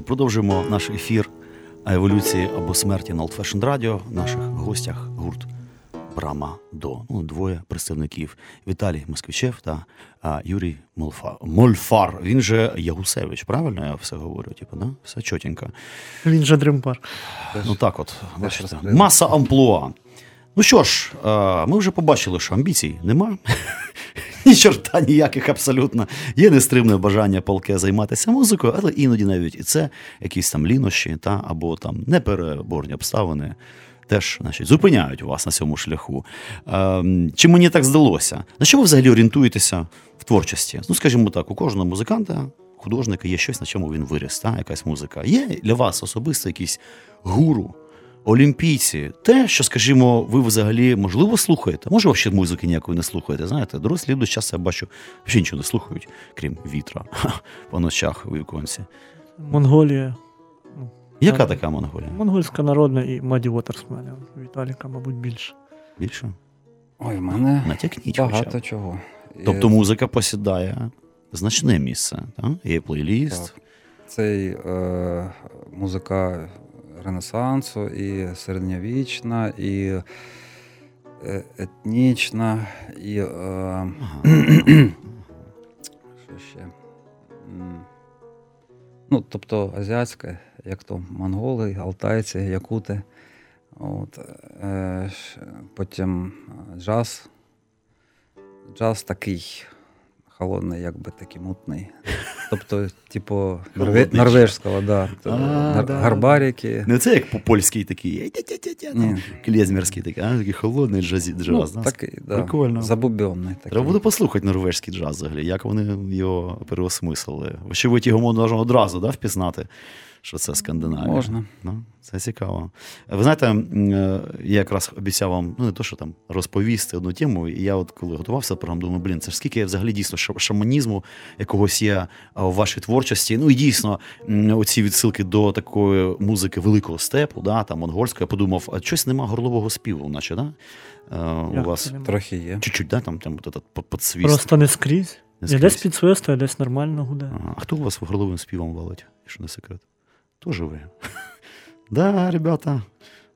Продовжуємо наш ефір еволюції або смерті на Old Fashion Radio. В наших гостях гурт Брама До. Ну, двоє представників Віталій Москвичев та а, Юрій Молфа... Мольфар. Він же Ягусевич, правильно я все говорю? Типу, да? Все чотенько.
Він же дримпар.
Ну так от, бачите, маса амплуа. Ну що ж, е, ми вже побачили, що амбіцій нема. Ні чорта ніяких абсолютно. Є нестримне бажання палке займатися музикою, але іноді навіть і це якісь там лінощі та, або там непереборні обставини теж значить, зупиняють вас на цьому шляху. Е, чи мені так здалося? На що ви взагалі орієнтуєтеся в творчості? Ну, скажімо так, у кожного музиканта, художника є щось, на чому він виріс, та, якась музика. Є для вас особисто якийсь гуру, олімпійці, те, що, скажімо, ви взагалі можливо слухаєте. Може, взагалі музики ніякої не слухаєте. Знаєте, дорослі люди часто я бачу, взагалі нічого не слухають, крім вітра по ночах у віконці.
Монголія.
Яка
Так.
така Монголія?
Монгольська народна і Маді Уотерсмена. Віталіка, мабуть, більше.
Більше?
Ой, в мене
Натякніть хоча
багато
б.
чого.
Тобто музика посідає значне місце. Так? Є плейліст.
Так. Це е, музика Ренесансу, і середньовічна, і е, етнічна, і. Е,
Ага.
що ще? Ну, тобто азіатська, як то монголи, алтайці, якути. От, е, потім е, джаз. Джаз такий холодний, якби такий мутний. Тобто, типу, норве- норвежського, да. гарбаріки.
Да.
гарбарики.
Не це як по-польський такий, клезмерський такий, а такий холодний джаз.
Ну,
джаз
такий.
Прикольно.
Забубенний такий.
Треба буде послухати норвежський джаз взагалі, як вони його переосмислили. Очевидь, його можна одразу да, впізнати, що це Скандинавія.
Можна.
Ну, це цікаво. Ви знаєте, е, я якраз обіцяв вам, ну не то, що там розповісти одну тему, і я от коли готувався до програми, думаю, блін, це ж скільки взагалі дійсно шаманізму якогось є а, у вашій творчості. Ну і дійсно, оці відсилки до такої музики великого степу, да, там монгольської, я подумав, а щось нема горлового співу, наче, да? Е, у
Як
вас
це?
Трохи є.
чуть-чуть, да, там, там от подсвіст.
Просто не скрізь.
Не
Я десь
скрізь.
підсвистує, десь нормально гуде.
Ага. А хто у вас горловим співом валить, якщо не секрет? Тоже ви. Да, ребята,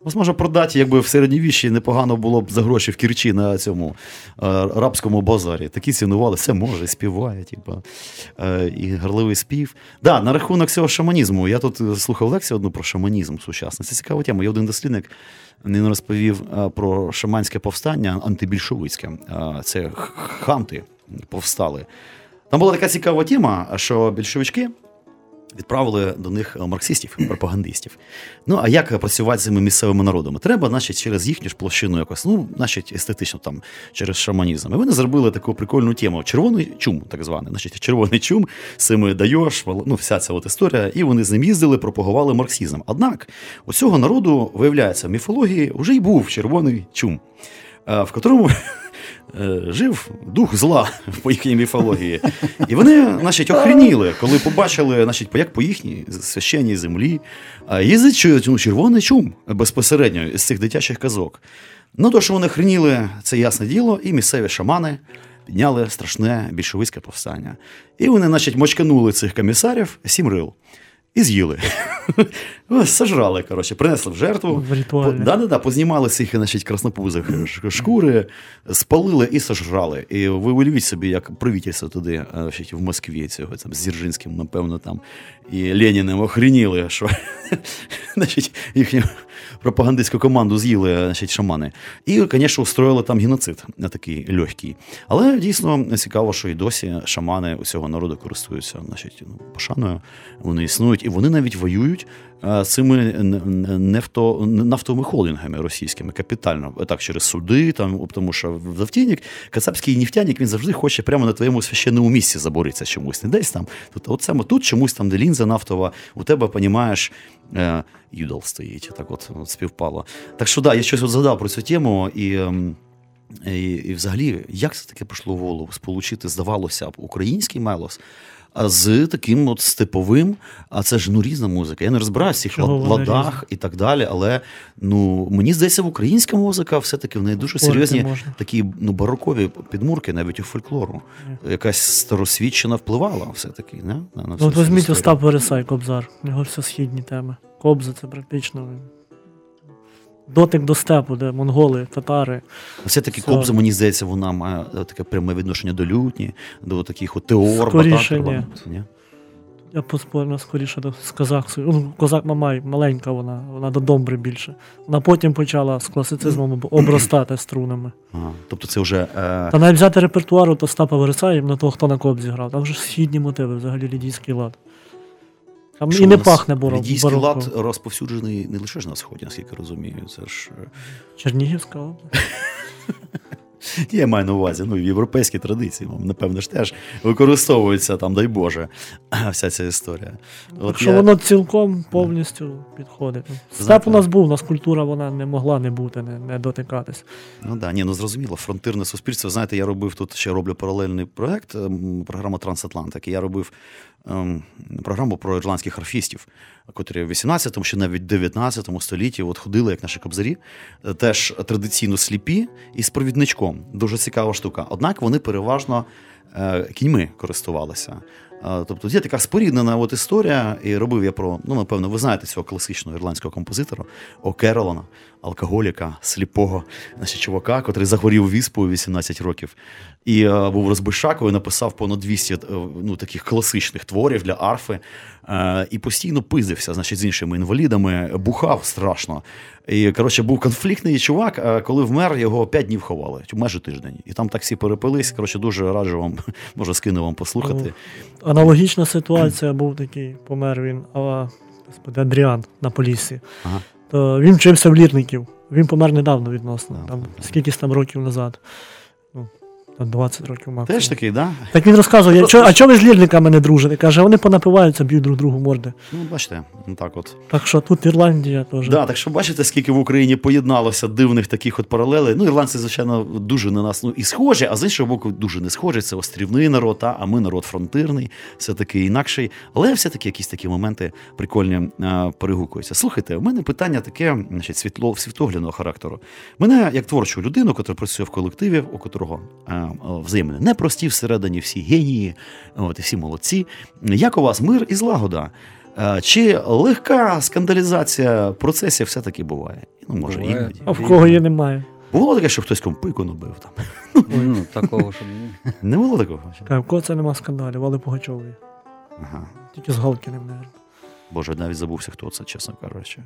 Вас може продати, якби в середньовіччі непогано було б за гроші в Кірчі на цьому е, рабському базарі. Такі цінували, все може, співає, типу, е, і гарливий спів. Да, на рахунок цього шаманізму. Я тут слухав лекцію одну про шаманізм сучасний. Це цікава тема. Є один дослідник, він розповів е, про шаманське повстання антибільшовицьке. Е, Це ханти повстали. Там була така цікава тема, що більшовички відправили до них е, марксистів, пропагандистів. Ну а як працювати з цими місцевими народами? Треба, значить, через їхню ж площину якось, ну, значить, естетично там, через шаманізм. І вони зробили таку прикольну тему: червоний чум, так званий. Значить, червоний чум, з цими даєш, ну, вся ця от історія. І вони з ним їздили, пропагували марксизм. Однак у цього народу, виявляється, в міфології вже й був червоний чум, е, в котрому жив дух зла по їхній міфології. І вони, значить, охреніли, коли побачили, значить, як по їхній священній землі їздить ну, червоний чум безпосередньо з цих дитячих казок. Ну, то, що вони хреніли, це ясне діло, і місцеві шамани підняли страшне більшовицьке повстання. І вони, значить, мочканули цих комісарів сім рил. І з'їли. Сожрали, коротше, принесли в жертву. По- Да-да-да, познімали цих значить, краснопузих шкури, спалили і сожрали. І ви уявіть собі, як правительство туди, е, значить, в Москві, цього там, з Дзержинським, напевно, там, і Леніним охреніли, що значить, їхню пропагандистську команду з'їли значить, шамани. І, звісно, устроїли там геноцид на такий легкий. Але дійсно цікаво, що і досі шамани усього народу користуються значить, ну, пошаною. Вони існують, і вони навіть воюють е, цими нефто, нафтовими холдингами російськими капітально, так через суди, там, тому що завтійник, кацапський нефтяник, він завжди хоче прямо на твоєму священному місці заборитися чомусь. Не десь там. Тут, от саме тут чомусь там, де лінза нафтова, у тебе, понімаєш, е, юдол стоїть. Так от, от співпало. Так що да, я щось от згадав про цю тему і. ем, і, і взагалі, як це таке прийшло в голову? Сполучити, здавалося б, український мелос з таким от степовим, а це ж ну різна музика. Я не розбираюся в цих
Чого
лад-
вона
ладах
різна?
і так далі. Але ну мені здається, в українська музика все-таки в неї дуже серйозні такі ну барокові підмурки, навіть у фольклору. Якась старосвідчина впливала все-таки. Не? На, на
Ну, от візьміть. Остап Вересай, Кобзар. У нього все східні теми. Кобза це практично. Дотик до степу, де монголи, татари.
Все-таки
Слава.
Кобза, мені здається, вона має е, таке пряме відношення до лютні, до таких от теор,
Скоріше, ні.
ні?
Я поспорно скоріше до з казахською. Ну, козак Мамай, маленька вона, вона до домбри більше. Вона потім почала з класицизмом обростати струнами.
Ага. Тобто це вже. Е...
Та навіть взяти репертуар от Остапа Вересая, на того, хто на кобзі грав. Там вже східні мотиви, взагалі лідійський лад. Там
що
і не пахне боро-
Лідійський лад розповсюджений не лише ж на сході, наскільки розумію. Це ж е,
Чернігівська область.
я маю на увазі, ну, європейські традиції, ну, напевно ж теж використовується там, дай Боже, вся ця історія. От
Так що
я-
воно цілком повністю підходить. Степ
Знаєте-
у нас був, у нас культура вона не могла не бути, не, не дотикатись.
Ну да, ні, ну зрозуміло, фронтирне суспільство. Знаєте, я робив тут ще роблю паралельний проект, програма Трансатлантик. Я робив програму про ірландських арфістів, котрі в 18-му, ще навіть 19 столітті от ходили, як наші кобзарі, е, теж традиційно сліпі і з провідничком. Дуже цікава штука. Однак вони переважно е, кіньми користувалися. Е, Тобто є така споріднена от історія, і робив я про, ну, напевно, ви знаєте цього класичного ірландського композитора О Керолана, алкоголіка, сліпого, значить, чувака, котрий захворів віспою 18 років. І е, був розбишакою, написав понад 200 е, ну, таких класичних творів для арфи. Е, і постійно пиздився значить, з іншими інвалідами, бухав страшно. І, коротше, був конфліктний чувак, е, коли вмер, його 5 днів ховали, майже тиждень. І там так всі перепились. Коротше, дуже раджу вам, може, скину вам послухати.
Аналогічна ситуація був такий, помер він, а, господи, Андріан на Поліссі.
Ага.
То він вчився в лірників. Він помер недавно відносно. Там, скількись там років назад. Там 20 років максимум.
Теж такий, да?
Так він розказує, я, чо, а чого ви з лірниками не дружите? Каже, вони понапиваються, б'ють друг другу морди.
Ну, бачите, ну так от.
Так що тут Ірландія теж.
Да, так що бачите, скільки в Україні поєдналося дивних таких от паралелей. Ну, ірландці, звичайно, дуже на нас ну, і схожі, а з іншого боку, дуже не схожі. Це острівний народ, та, а ми народ фронтирний, все-таки інакший. Але все-таки якісь такі моменти прикольні а, перегукуються. Слухайте, у мене питання таке, значить, світло, світоглядного характеру. Мене, як творчу людину, яка працює в колективі, у котрого а, взаємини непрості всередині всі генії, от, і всі молодці. Як у вас мир і злагода? Е, Чи легка скандалізація процесів все-таки буває? Ну, може,
Буває.
іноді.
А в кого її немає?
Було таке, що хтось кому пику набив там.
Ну, такого, щоб ні.
Не було такого?
В кого це нема скандалів, але Пугачової.
Ага.
Тільки з Галкіним, мабуть.
Боже, навіть забувся, хто це, чесно кажучи.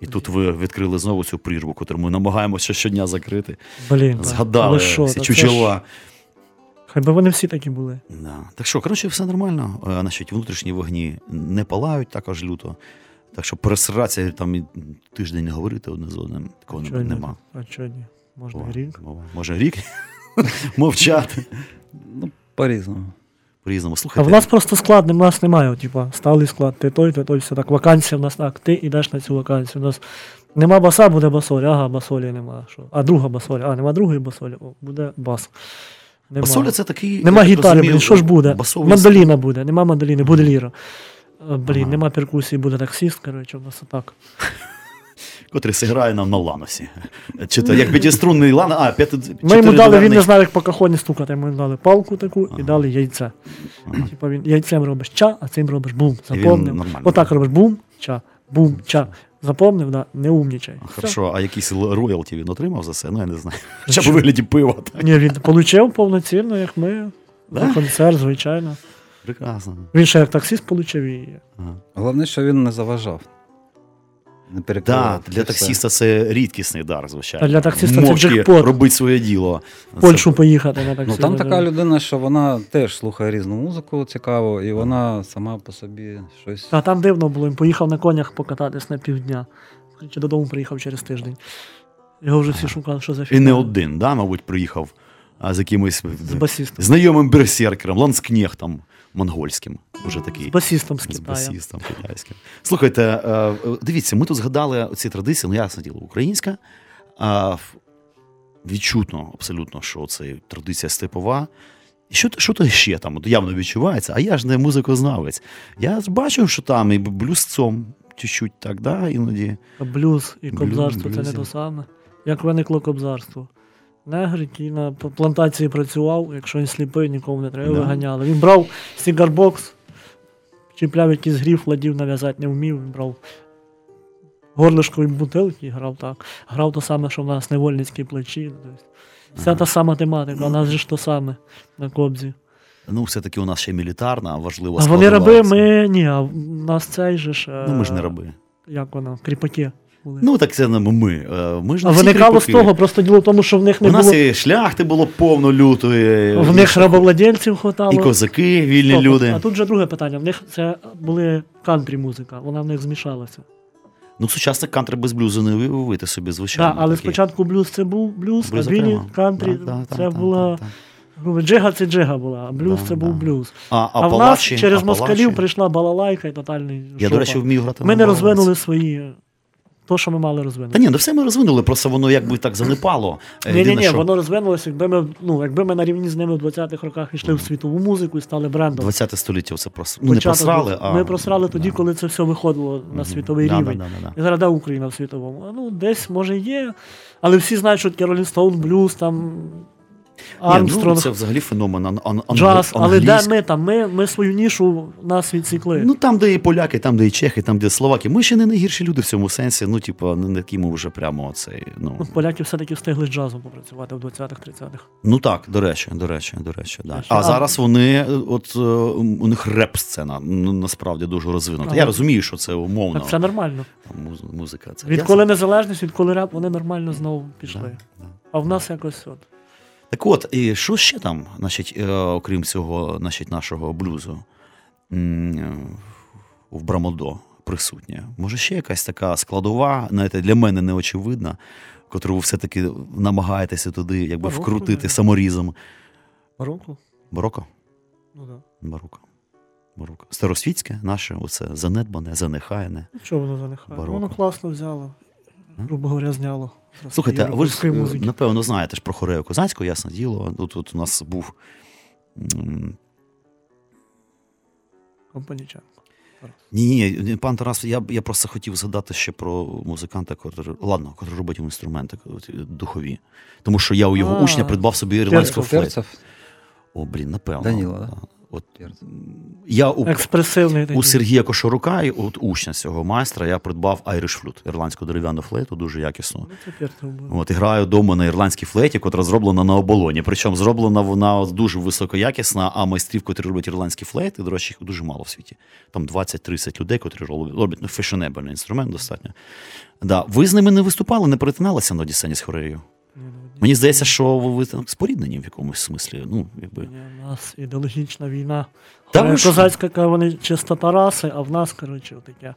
І тут ви відкрили знову цю прірву, яку ми намагаємося щодня закрити.
Блін.
Згадали
що,
всі чучела.
Хай би вони всі такі були.
Да. Так що, коротше, все нормально. Е, Значить, внутрішні вогні не палають також люто. Так що пересратися там і тиждень не говорити одне з одним. Такого
Чого ні?
нема.
А чого ні? Можна
О,
рік.
Може рік мовчати.
Ну, по-різному.
По-різному.
А в нас просто склад, у нас немає, типа, сталий склад, ти той, ти той, все так. Вакансія в нас так, ти йдеш на цю вакансію. У нас нема баса, буде басолі, ага, басолі нема. Що? А друга басолі, а нема другої басолі, о, буде бас. Нема.
басоля це такий.
Нема гітари,
розумію,
блін, що ж буде?
басовий
Мандоліна буде, нема мандоліни, буде ліра. Е, Блін,
Ага.
нема перкусії, буде таксіст, коротше, у нас отак.
Котрий зіграє нам на ланосі. Чи то як п'ятиструнний лан, а п'яти.
Ми йому дали, він не знав, як по кахоні стукати, ми йому дали палку таку і дали яйце.
Ага.
Типа він яйцем робиш ча, а цим робиш бум.
Нормально.
Отак робиш бум, ча, бум, ча. Запомнив, да? не умнічай. Все.
Хорошо, а якісь роялті він отримав за це? Ну, я не знаю. Хоча б у вигляді пива. так.
Ні, він отримав повноцінно, як ми.
Да?
Концерт, звичайно.
Прекрасно.
Він ще як таксист отримав і.
Ага.
Головне, що він не заважав. Не
Так, для
Це все.
це рідкісний дар, звичайно.
Та для таксиста це джекпот.
робить своє діло.
В Польщу поїхати на таксі.
Ну там така людина, що вона теж слухає різну музику цікаву, і вона сама по собі щось.
А там дивно було, він поїхав на конях покататись на півдня. Чи додому приїхав через тиждень. Його вже всі шукали, що за
І не один, да, мабуть, приїхав а, з якимось
З басістом.
знайомим берсеркером, ланскнехтом монгольським. Уже такий.
З басістом з
З басістом китайським. Слухайте, е, е, дивіться, ми тут згадали ці традиції, ну ясно діло, українська. А, відчутно абсолютно, що це традиція степова. Що, що то ще там от явно відчувається, а я ж не музикознавець. Я ж бачив, що там і блюзцом чуть-чуть так, да, іноді.
А блюз і
Блюз,
кобзарство це не то саме. Як виникло кобзарство? Негр, який на плантації працював, якщо він сліпий, нікому не треба
Да.
виганяли. Він брав cigar box, чіпляв якийсь гріф, ладів нав'язати не вмів, він брав горлишко бутилки і грав так. Грав то саме, що в нас невольницькі плачі. Вся та сама тематика, у нас же ж то саме на кобзі.
Ну, все-таки у нас ще мілітарна, важлива
А вони раби, ми ні, а в нас цей же ж. е,
Ну, ми ж не раби.
Як воно, кріпаки були.
Ну, так це не ми. Е, Ми ж
а
не всі
виникало з того, просто діло в тому, що в них не
У нас
було.
і шляхти було повно лютої,
В
і
них рабовладельців хватало.
і козаки, вільні
Стоп,
люди.
А тут вже друге питання. В них це були кантрі музика, вона в них змішалася.
Ну, сучасний кантри без блюзу не уявити собі, звичайно.
Так, але
такі.
спочатку блюз це був блюз,
Блюз
а білі кантрі
Да, да,
це була.
да.
Джига це джига була, а блюз
Да,
це був
да.
блюз.
А,
А, в нас через
Апалачі.
москалів прийшла балалайка і тотальний.
Я,
шопа.
до речі, вмію грати
Ми не розвинули свої. То, що ми мали розвинути.
Та ні, ну все ми розвинули, просто воно якби так занепало. Е,
Ні, ні, ні,
що
воно розвинулося, якби ми, ну, якби ми на рівні з ними в 20-х роках йшли в світову музику і стали брендом.
20 століття це просто. Ну, не просрали, а.
Ми просрали тоді,
да.
коли це все виходило на світовий
Да,
рівень.
да.
І зараз де Україна в світовому? Ну, десь може є. Але всі знають, що таке Rolling Stone, Blues, там
Ні, ну, це взагалі феномен ан- ан- ан-
джаз. Але де ми там? Ми, ми свою нішу нас відсікли.
Ну там, де і поляки, там, де і чехи, там, де словаки. Ми ще не найгірші люди в цьому сенсі. Ну, типу, не такі ми вже прямо цей. Ну,
Ну, поляки все-таки встигли з джазом попрацювати в 20-х-30-х.
ну так, до речі, до речі, до речі, да. А
а-
зараз вони, от е, у них реп-сцена ну, насправді дуже розвинута.
Ага.
Я розумію, що це умовно.
Так це нормально.
Музика. Це
Відколи незалежність, відколи реп, вони нормально знову пішли.
Да, да.
А в нас якось от.
Так от, і що ще там, значить, е, окрім цього, значить, нашого блюзу е, в Брамодо присутнє? Може, ще якась така складова, знаєте, для мене неочевидна, котру ви все-таки намагаєтеся туди якби
Бароко,
вкрутити саморізом.
Бароко?
Бароко?
Ну да.
Бароко. Бароко. Старосвітське наше, оце занедбане, занехаяне.
Чого воно занехає?
Бароко.
Воно класно взяло. Грубо говоря, зняло.
Слухайте, а ви ж е, напевно знаєте ж про хорею козацьку, ясне діло. Тут, тут у нас був
Компаніченко.
Ні, ні, пан Тарас, я, я просто хотів згадати ще про музиканта, котрий, ладно, котрий робить інструменти духові. Тому що я у його
А,
учня придбав собі ірландську
Терцев,
флейту. О, блін, напевно.
Даніло, да?
От я у,
Експресивний
у Сергія Кошорука, і от учня цього майстра, я придбав Irish Flute, ірландську дерев'яну флейту, дуже якісну.
Ну.
От і граю вдома на ірландській флейті, котра зроблена на оболоні. Причому зроблена вона дуже високоякісна, а майстрів, котрі роблять ірландські флейти, до речі, їх дуже мало в світі. Там 20-30 людей, котрі роблять, роблять ну, фешенебельний інструмент достатньо. Да. Ви з ними не виступали, не перетиналися на одній сцені з хореєю?
Ні, ні.
Мені здається, що ви, там споріднені в якомусь смислі. Ну, якби.
Ні, У нас ідеологічна війна.
Та?
Козацька, яка вони чистота раси, а в нас, коротше, таке.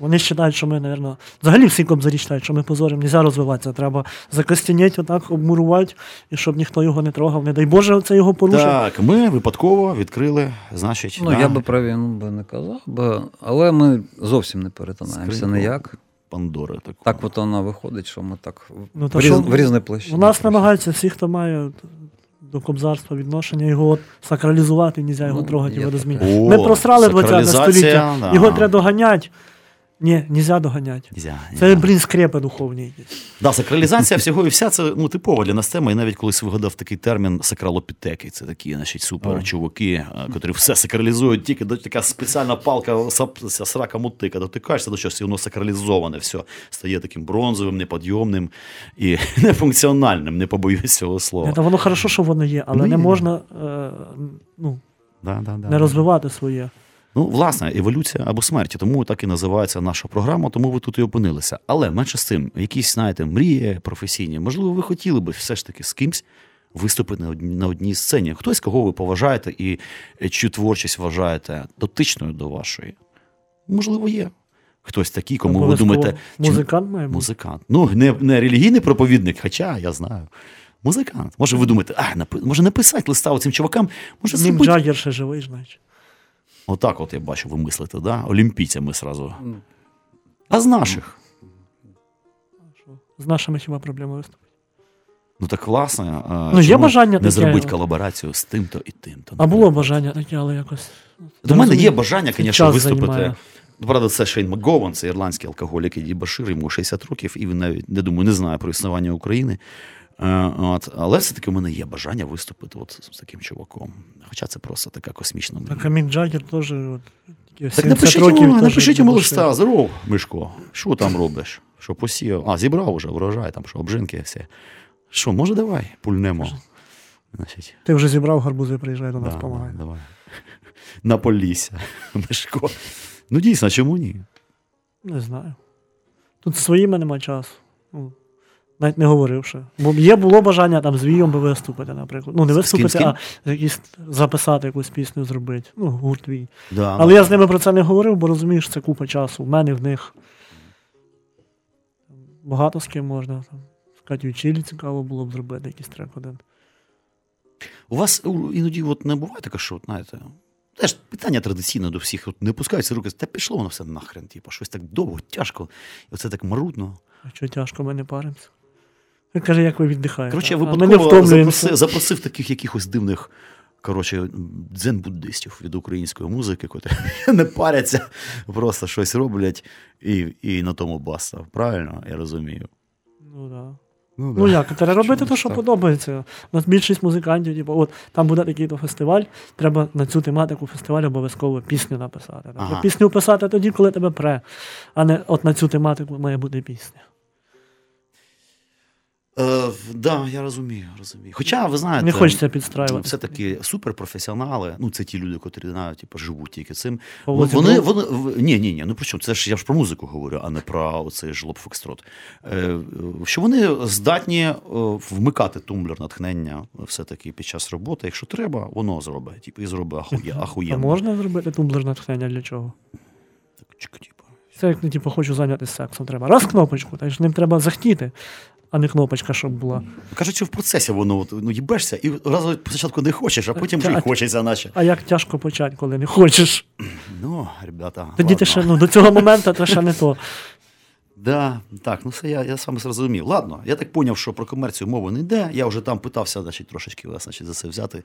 Вони вважають, що ми, мабуть, взагалі всі кобзарі вважають, що ми позоримо, не можна розвиватися. Треба закостяніть, отак, обмурувати, і щоб ніхто його не трогав. Не дай Боже, це його порушив.
Так, ми випадково відкрили, значить,
Ну,
да,
я би про війну би не казав, би, але ми зовсім не перетинаємося ніяк.
Пандори. Такого.
Так от вона виходить, що ми так в,
та
в, різ,
що,
в різні площі.
У нас намагаються всі, хто має до кобзарства відношення, його от сакралізувати, не можна його
Ну,
трогати,
таке.
Ми просрали 20 століття.
да.
Його треба доганяти. Ні, не можна доганяти.
Нельзя,
Це,
нельзя.
блін, скрепи духовні.
Да, сакралізація всього і вся це ну, типова для нас тема. І навіть колись вигадав такий термін сакралопітеки. Це такі значить, супер чуваки, котрі все сакралізують, тільки до така спеціальна палка, срака мотика. Дотикаєшся до чогось, і воно сакралізоване, все стає таким бронзовим, неподйомним і нефункціональним, не побоюсь цього слова.
Та воно хорошо, що воно є, але
Ну,
не можна е, ну,
Да, да, да.
не розвивати своє.
Ну, власне, еволюція або смерть, тому так і називається наша програма, тому ви тут і опинилися. Але менше з тим, якісь, знаєте, мрії професійні, можливо, ви хотіли би все ж таки з кимсь виступити на одній, на одній сцені. Хтось, кого ви поважаєте і е, чию творчість вважаєте дотичною до вашої. Можливо, є. Хтось такий, кому ви думаєте,
Музикант має бути.
музикант. Ну, не, не релігійний проповідник, хоча я знаю. Музикант. Може, ви думаєте, а, напи... може написати листа оцим чувакам, може
Нім
зробити.
Джаггер ще живий, значить.
Отак, от я бачу, ви мислите, да? Олімпійцями сразу. А з наших?
З нашими хіба проблеми виступити?
Ну так класно. а
Ну, є бажання
не
таке.
зробити колаборацію з тим-то і тим-то.
А було бажання таке, але якось.
До мене є бажання, звісно, виступити.
займає.
Ну, Правда, це Шейн Макгован, це ірландський алкоголік і дебошир, йому 60 років, і він навіть не думаю, не знає про існування України. Е, От, але все-таки у мене є бажання виступити от з таким чуваком. Хоча це просто така космічна.
Так, а Мік Джаггер теж от,
Так напишіть
років.
йому, напишіть йому листа, здоров, Мишко, що там робиш? Що посіяв? А, зібрав уже врожай, там що, обжинки все. Що, може, давай, пульнемо. Значить,
Ти вже зібрав гарбузи, приїжджай до нас, допомагай.
да, давай. На Полісся, Мишко. Ну, дійсно, чому ні?
Не знаю. Тут своїми нема часу. Ну, навіть не говорив ще. Бо є було бажання там з Вієм би виступити, наприклад. Ну, не виступити, а якісь записати якусь пісню зробити. Ну, гурт Вій.
Да,
Але я з ними про це не говорив, бо розумієш, це купа часу. В мене в них багато з ким можна. Там. З Катю Чілі цікаво було б зробити якийсь трек один.
У вас іноді от не буває таке, що, от, знаєте, теж питання традиційне до всіх, от не пускаються руки, та пішло воно все нахрен, типу, щось так довго, тяжко, і оце так марудно.
А що тяжко, ми не паримося. Він каже, як ви віддихаєте.
Коротше, я випадково запросив, запросив таких якихось дивних коротше, дзен-буддистів від української музики, котрі не паряться, просто щось роблять, і, і на тому баста. Правильно, я розумію.
Ну, да.
Ну,
Ну як, треба робити те, що
так.
подобається. У нас більшість музикантів, типу, от там буде такий-то фестиваль, треба на цю тематику фестивалю обов'язково пісню написати.
Ага.
Пісню писати тоді, коли тебе пре, а не от на цю тематику має бути пісня.
Е, да, я розумію, розумію. Хоча, ви знаєте,
Не хочеться підстраювати.
все-таки суперпрофесіонали, ну це ті люди, котрі знають, типу, живуть тільки цим.
Павло
Вони, вони, ні, ні, ні, ну при чому? Це ж я ж про музику говорю, а не про оцей жлоб Фокстрот. Е, що вони здатні е, вмикати тумблер натхнення все-таки під час роботи. Якщо треба, воно зробить. Типу, і зробить ахує,
А можна зробити тумблер натхнення для чого?
Так, чик, типу.
Це як ну, типу, хочу зайнятися сексом. Треба раз кнопочку, та ж ним треба захтіти, а не кнопочка, щоб була.
Кажуть, що в процесі воно от, ну, їбешся, і разу спочатку не хочеш, а потім вже й хочеться, наче.
А як тяжко почати, коли не хочеш?
Ну, ребята.
Тоді
ладно.
ти ще ну, до цього моменту то ще не то.
Да, так, ну все я, я сам зрозумів. Ладно, я так поняв, що про комерцію мова не йде. Я вже там питався, значить, трошечки вас значить, за це взяти.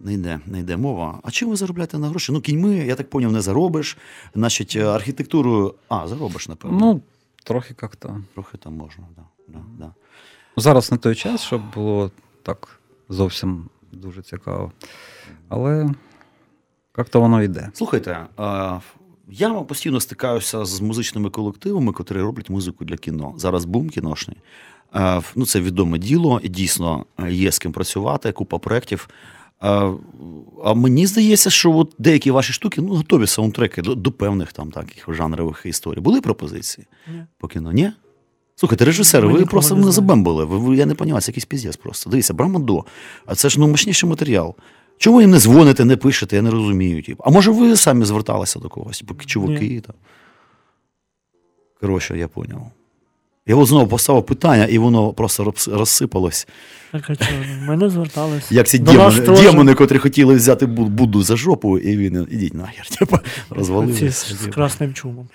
Не йде, не йде мова. А чим ви заробляєте на гроші? Ну, кіньми, я так поняв, не заробиш. Значить, е, архітектурою. А, заробиш, напевно.
Ну, трохи як-то.
Трохи там можна, да, да, да.
Зараз не той час, щоб було так зовсім дуже цікаво. Але Як-то воно йде.
Слухайте, я постійно стикаюся з музичними колективами, котрі роблять музику для кіно. Зараз бум кіношний. Ну, це відоме діло, і дійсно е, є з ким працювати, купа проєктів. А мені здається, що от деякі ваші штуки ну, готові саундтреки до, до певних там таких жанрових історій. Були пропозиції
Ні.
по кіно? Ні? Слухайте, режисери, ви просто
не
мене забембили. Ви, я не розумію, це якийсь піздець просто. Дивіться, Брамадо, а це ж ну, мощніший матеріал. Чому їм не дзвоните, не пишете, я не розумію. Типу. А може ви самі зверталися до когось, типу, чуваки там. Коротше, я поняв. Я от знову поставив питання, і воно просто розсипалось.
Так, а чого? Ми не звертались.
Як ці демони, демони, котрі хотіли взяти Бу- Будду за жопу, і він ідіть нахер. Типу, розвалився.
з, з красним чумом.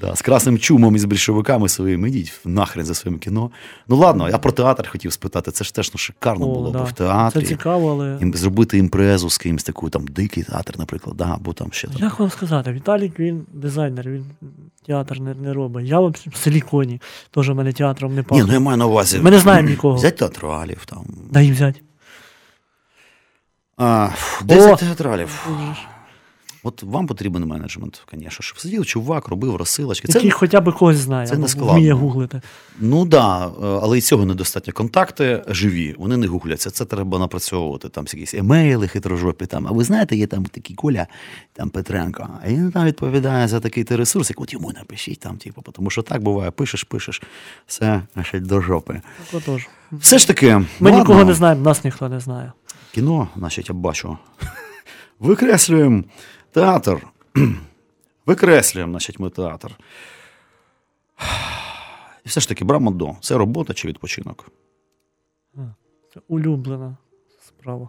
Да, з красним чумом і з більшовиками своїми, ідіть нахрен за своїм кіно. Ну ладно, я про театр хотів спитати. Це ж теж ну, шикарно
О,
було
да.
в театрі.
Це цікаво, але
Зробити імпрезу з кимось таку, там дикий театр, наприклад, да, або там ще там.
як вам сказати, Віталік він дизайнер, він театр не, не робить. Я в селі коні, теж мене театром не
Ні, ну я маю на увазі.
Ми не знаємо нікого.
Взять театралів там.
Дай взяти.
А, фу, де
О!
взяти театралів? От вам потрібен менеджмент, звісно, щоб сидів чувак, робив розсилочки.
Який хоча б когось знає,
це не складно.
вміє гуглити.
Ну так, да, е, але і цього недостатньо. Контакти живі, вони не гугляться. Це треба напрацьовувати. Там якісь емейли, хитрожопі. Там. А ви знаєте, є там такий Коля, там Петренко, а він там відповідає за такий ти ресурс, як от йому напишіть там, типу, тому що так буває, пишеш, пишеш, все значить, до жопи.
Так отож.
Все ж таки,
Ми
ладно,
нікого не знаємо, нас ніхто не знає.
Кіно, значить, я бачу. Викреслюємо театр. Викреслюємо, значить, ми театр. І все ж таки, Брамадо, це робота чи відпочинок?
Це улюблена справа.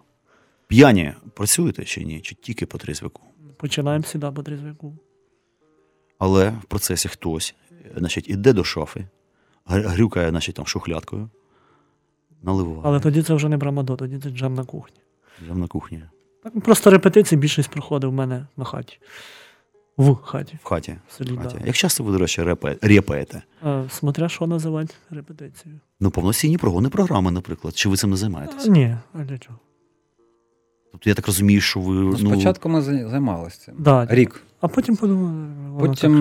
П'яні працюєте чи ні? Чи тільки по трізвику?
Починаємо сюди по трізвику.
Але в процесі хтось, значить, іде до шафи, грюкає, значить, там шухлядкою, наливає.
Але тоді це вже не брамадо, тоді це джем на кухні.
Взяв на кухні,
просто репетиції більшість проходив в мене на хаті. В хаті.
в хаті.
В селі,
В хаті.
да.
Як часто ви, до речі, репаєте?
Смотря що називати репетицією.
Ну, повноцінні прогони програми, наприклад. Чи ви цим не займаєтесь?
Ні, а для чого?
Тобто я так розумію, що ви.
Ну,
Ну,
спочатку ми займалися цим.
Да,
Рік.
А потім подумали, воно так.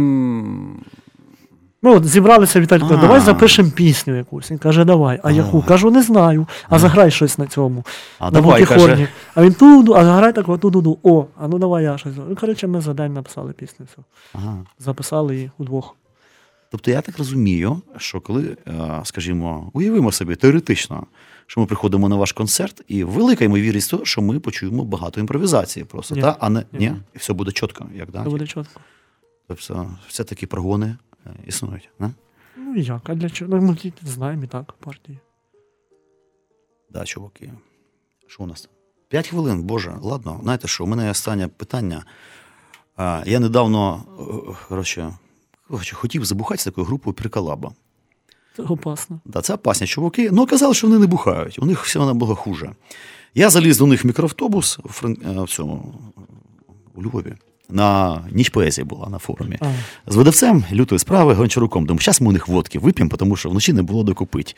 Ну, от зібралися Віталько,
А.
давай запишемо пісню якусь. Він каже, давай. А яку? Кажу, не знаю. А заграй щось на цьому.
а
на
давай,
мультихорні.
каже,
А він туду, а заграй так, от туду. О, а ну давай я щось. зроблю. Ну, коротше, ми за день написали пісню.
Ага.
Записали її удвох.
Тобто я так розумію, що коли, е, скажімо, уявимо собі теоретично, що ми приходимо на ваш концерт, і велика ймовірність того, що ми почуємо багато імпровізації просто,
Ні.
та? а не
Ні.
ні. і все буде чітко, як да?
Це буде чітко.
Тобто все такі прогони існують. Не?
Ну як? А для чого? Ну, ми знаємо і так партії.
Да, чуваки. Що у нас? П'ять хвилин, Боже, ладно. Знаєте що, у мене є останнє питання. А, я недавно е, коротше, коротше, хотів забухати з такою групою Приколаба.
Це опасно.
Да, це опасні чуваки. Ну, казали, що вони не бухають. У них все набагато хуже. Я заліз до них в мікроавтобус в, е, в цьому у Львові. На ніч поезії була на форумі.
ага.
З видавцем лютої справи Гончаруком. Думаю, зараз ми у них водки вип'ємо, тому що вночі не було докупити.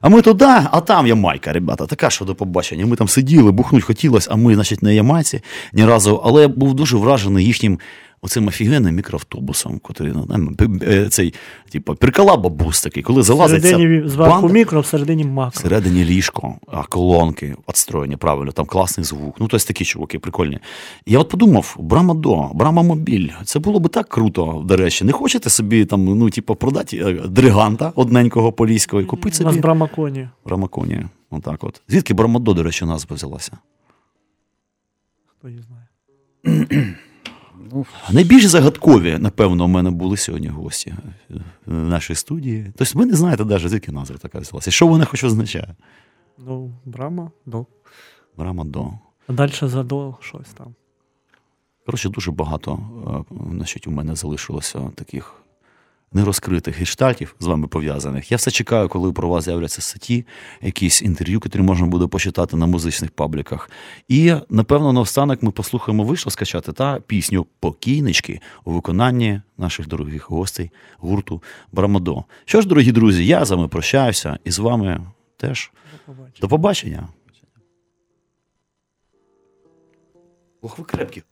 А ми туди, а там Ямайка, ребята, така що до побачення. Ми там сиділи, бухнуть хотілося, а ми, значить, не Ямайці ні разу. Але я був дуже вражений їхнім оцим офігенним мікроавтобусом, котрий ну, там, е, цей, типу, приколаба бус такий, коли залазить.
всередині зверху мікро, всередині макро.
Всередині ліжко, а колонки відстроєні правильно, там класний звук. Ну, тобто такі чуваки, прикольні. Я от подумав, Брама До, Брама Мобіль, це було би так круто, до речі. Не хочете собі там, ну, типу, продати е, дриганта одненького поліського і купити
У нас
собі
брама коні.
Брамаконі. Отак от. Звідки Брамадо, до речі, назва взялася?
Хто її знає.
ну,
Найбільш загадкові, напевно, у мене були сьогодні гості е, в нашій студії. Тобто ви не знаєте навіть, звідки назва така взялася. Що вона хоч означає?
Ну, брама, до.
Брама до.
А далі за до щось там.
Коротше, дуже багато е, значить, у мене залишилося таких нерозкритих гештальтів з вами пов'язаних. Я все чекаю, коли про вас з'являться статті, якісь інтерв'ю, які можна буде почитати на музичних пабліках. І, напевно, наостанок ми послухаємо, вийшло скачати та пісню Покійнички у виконанні наших дорогих гостей гурту Брамадо. Що ж, дорогі друзі, я з вами прощаюся і з вами теж.
До побачення.
До побачення. Ох, ви крепкі.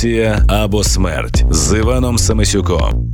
Еволюція або смерть з Іваном Самисюком.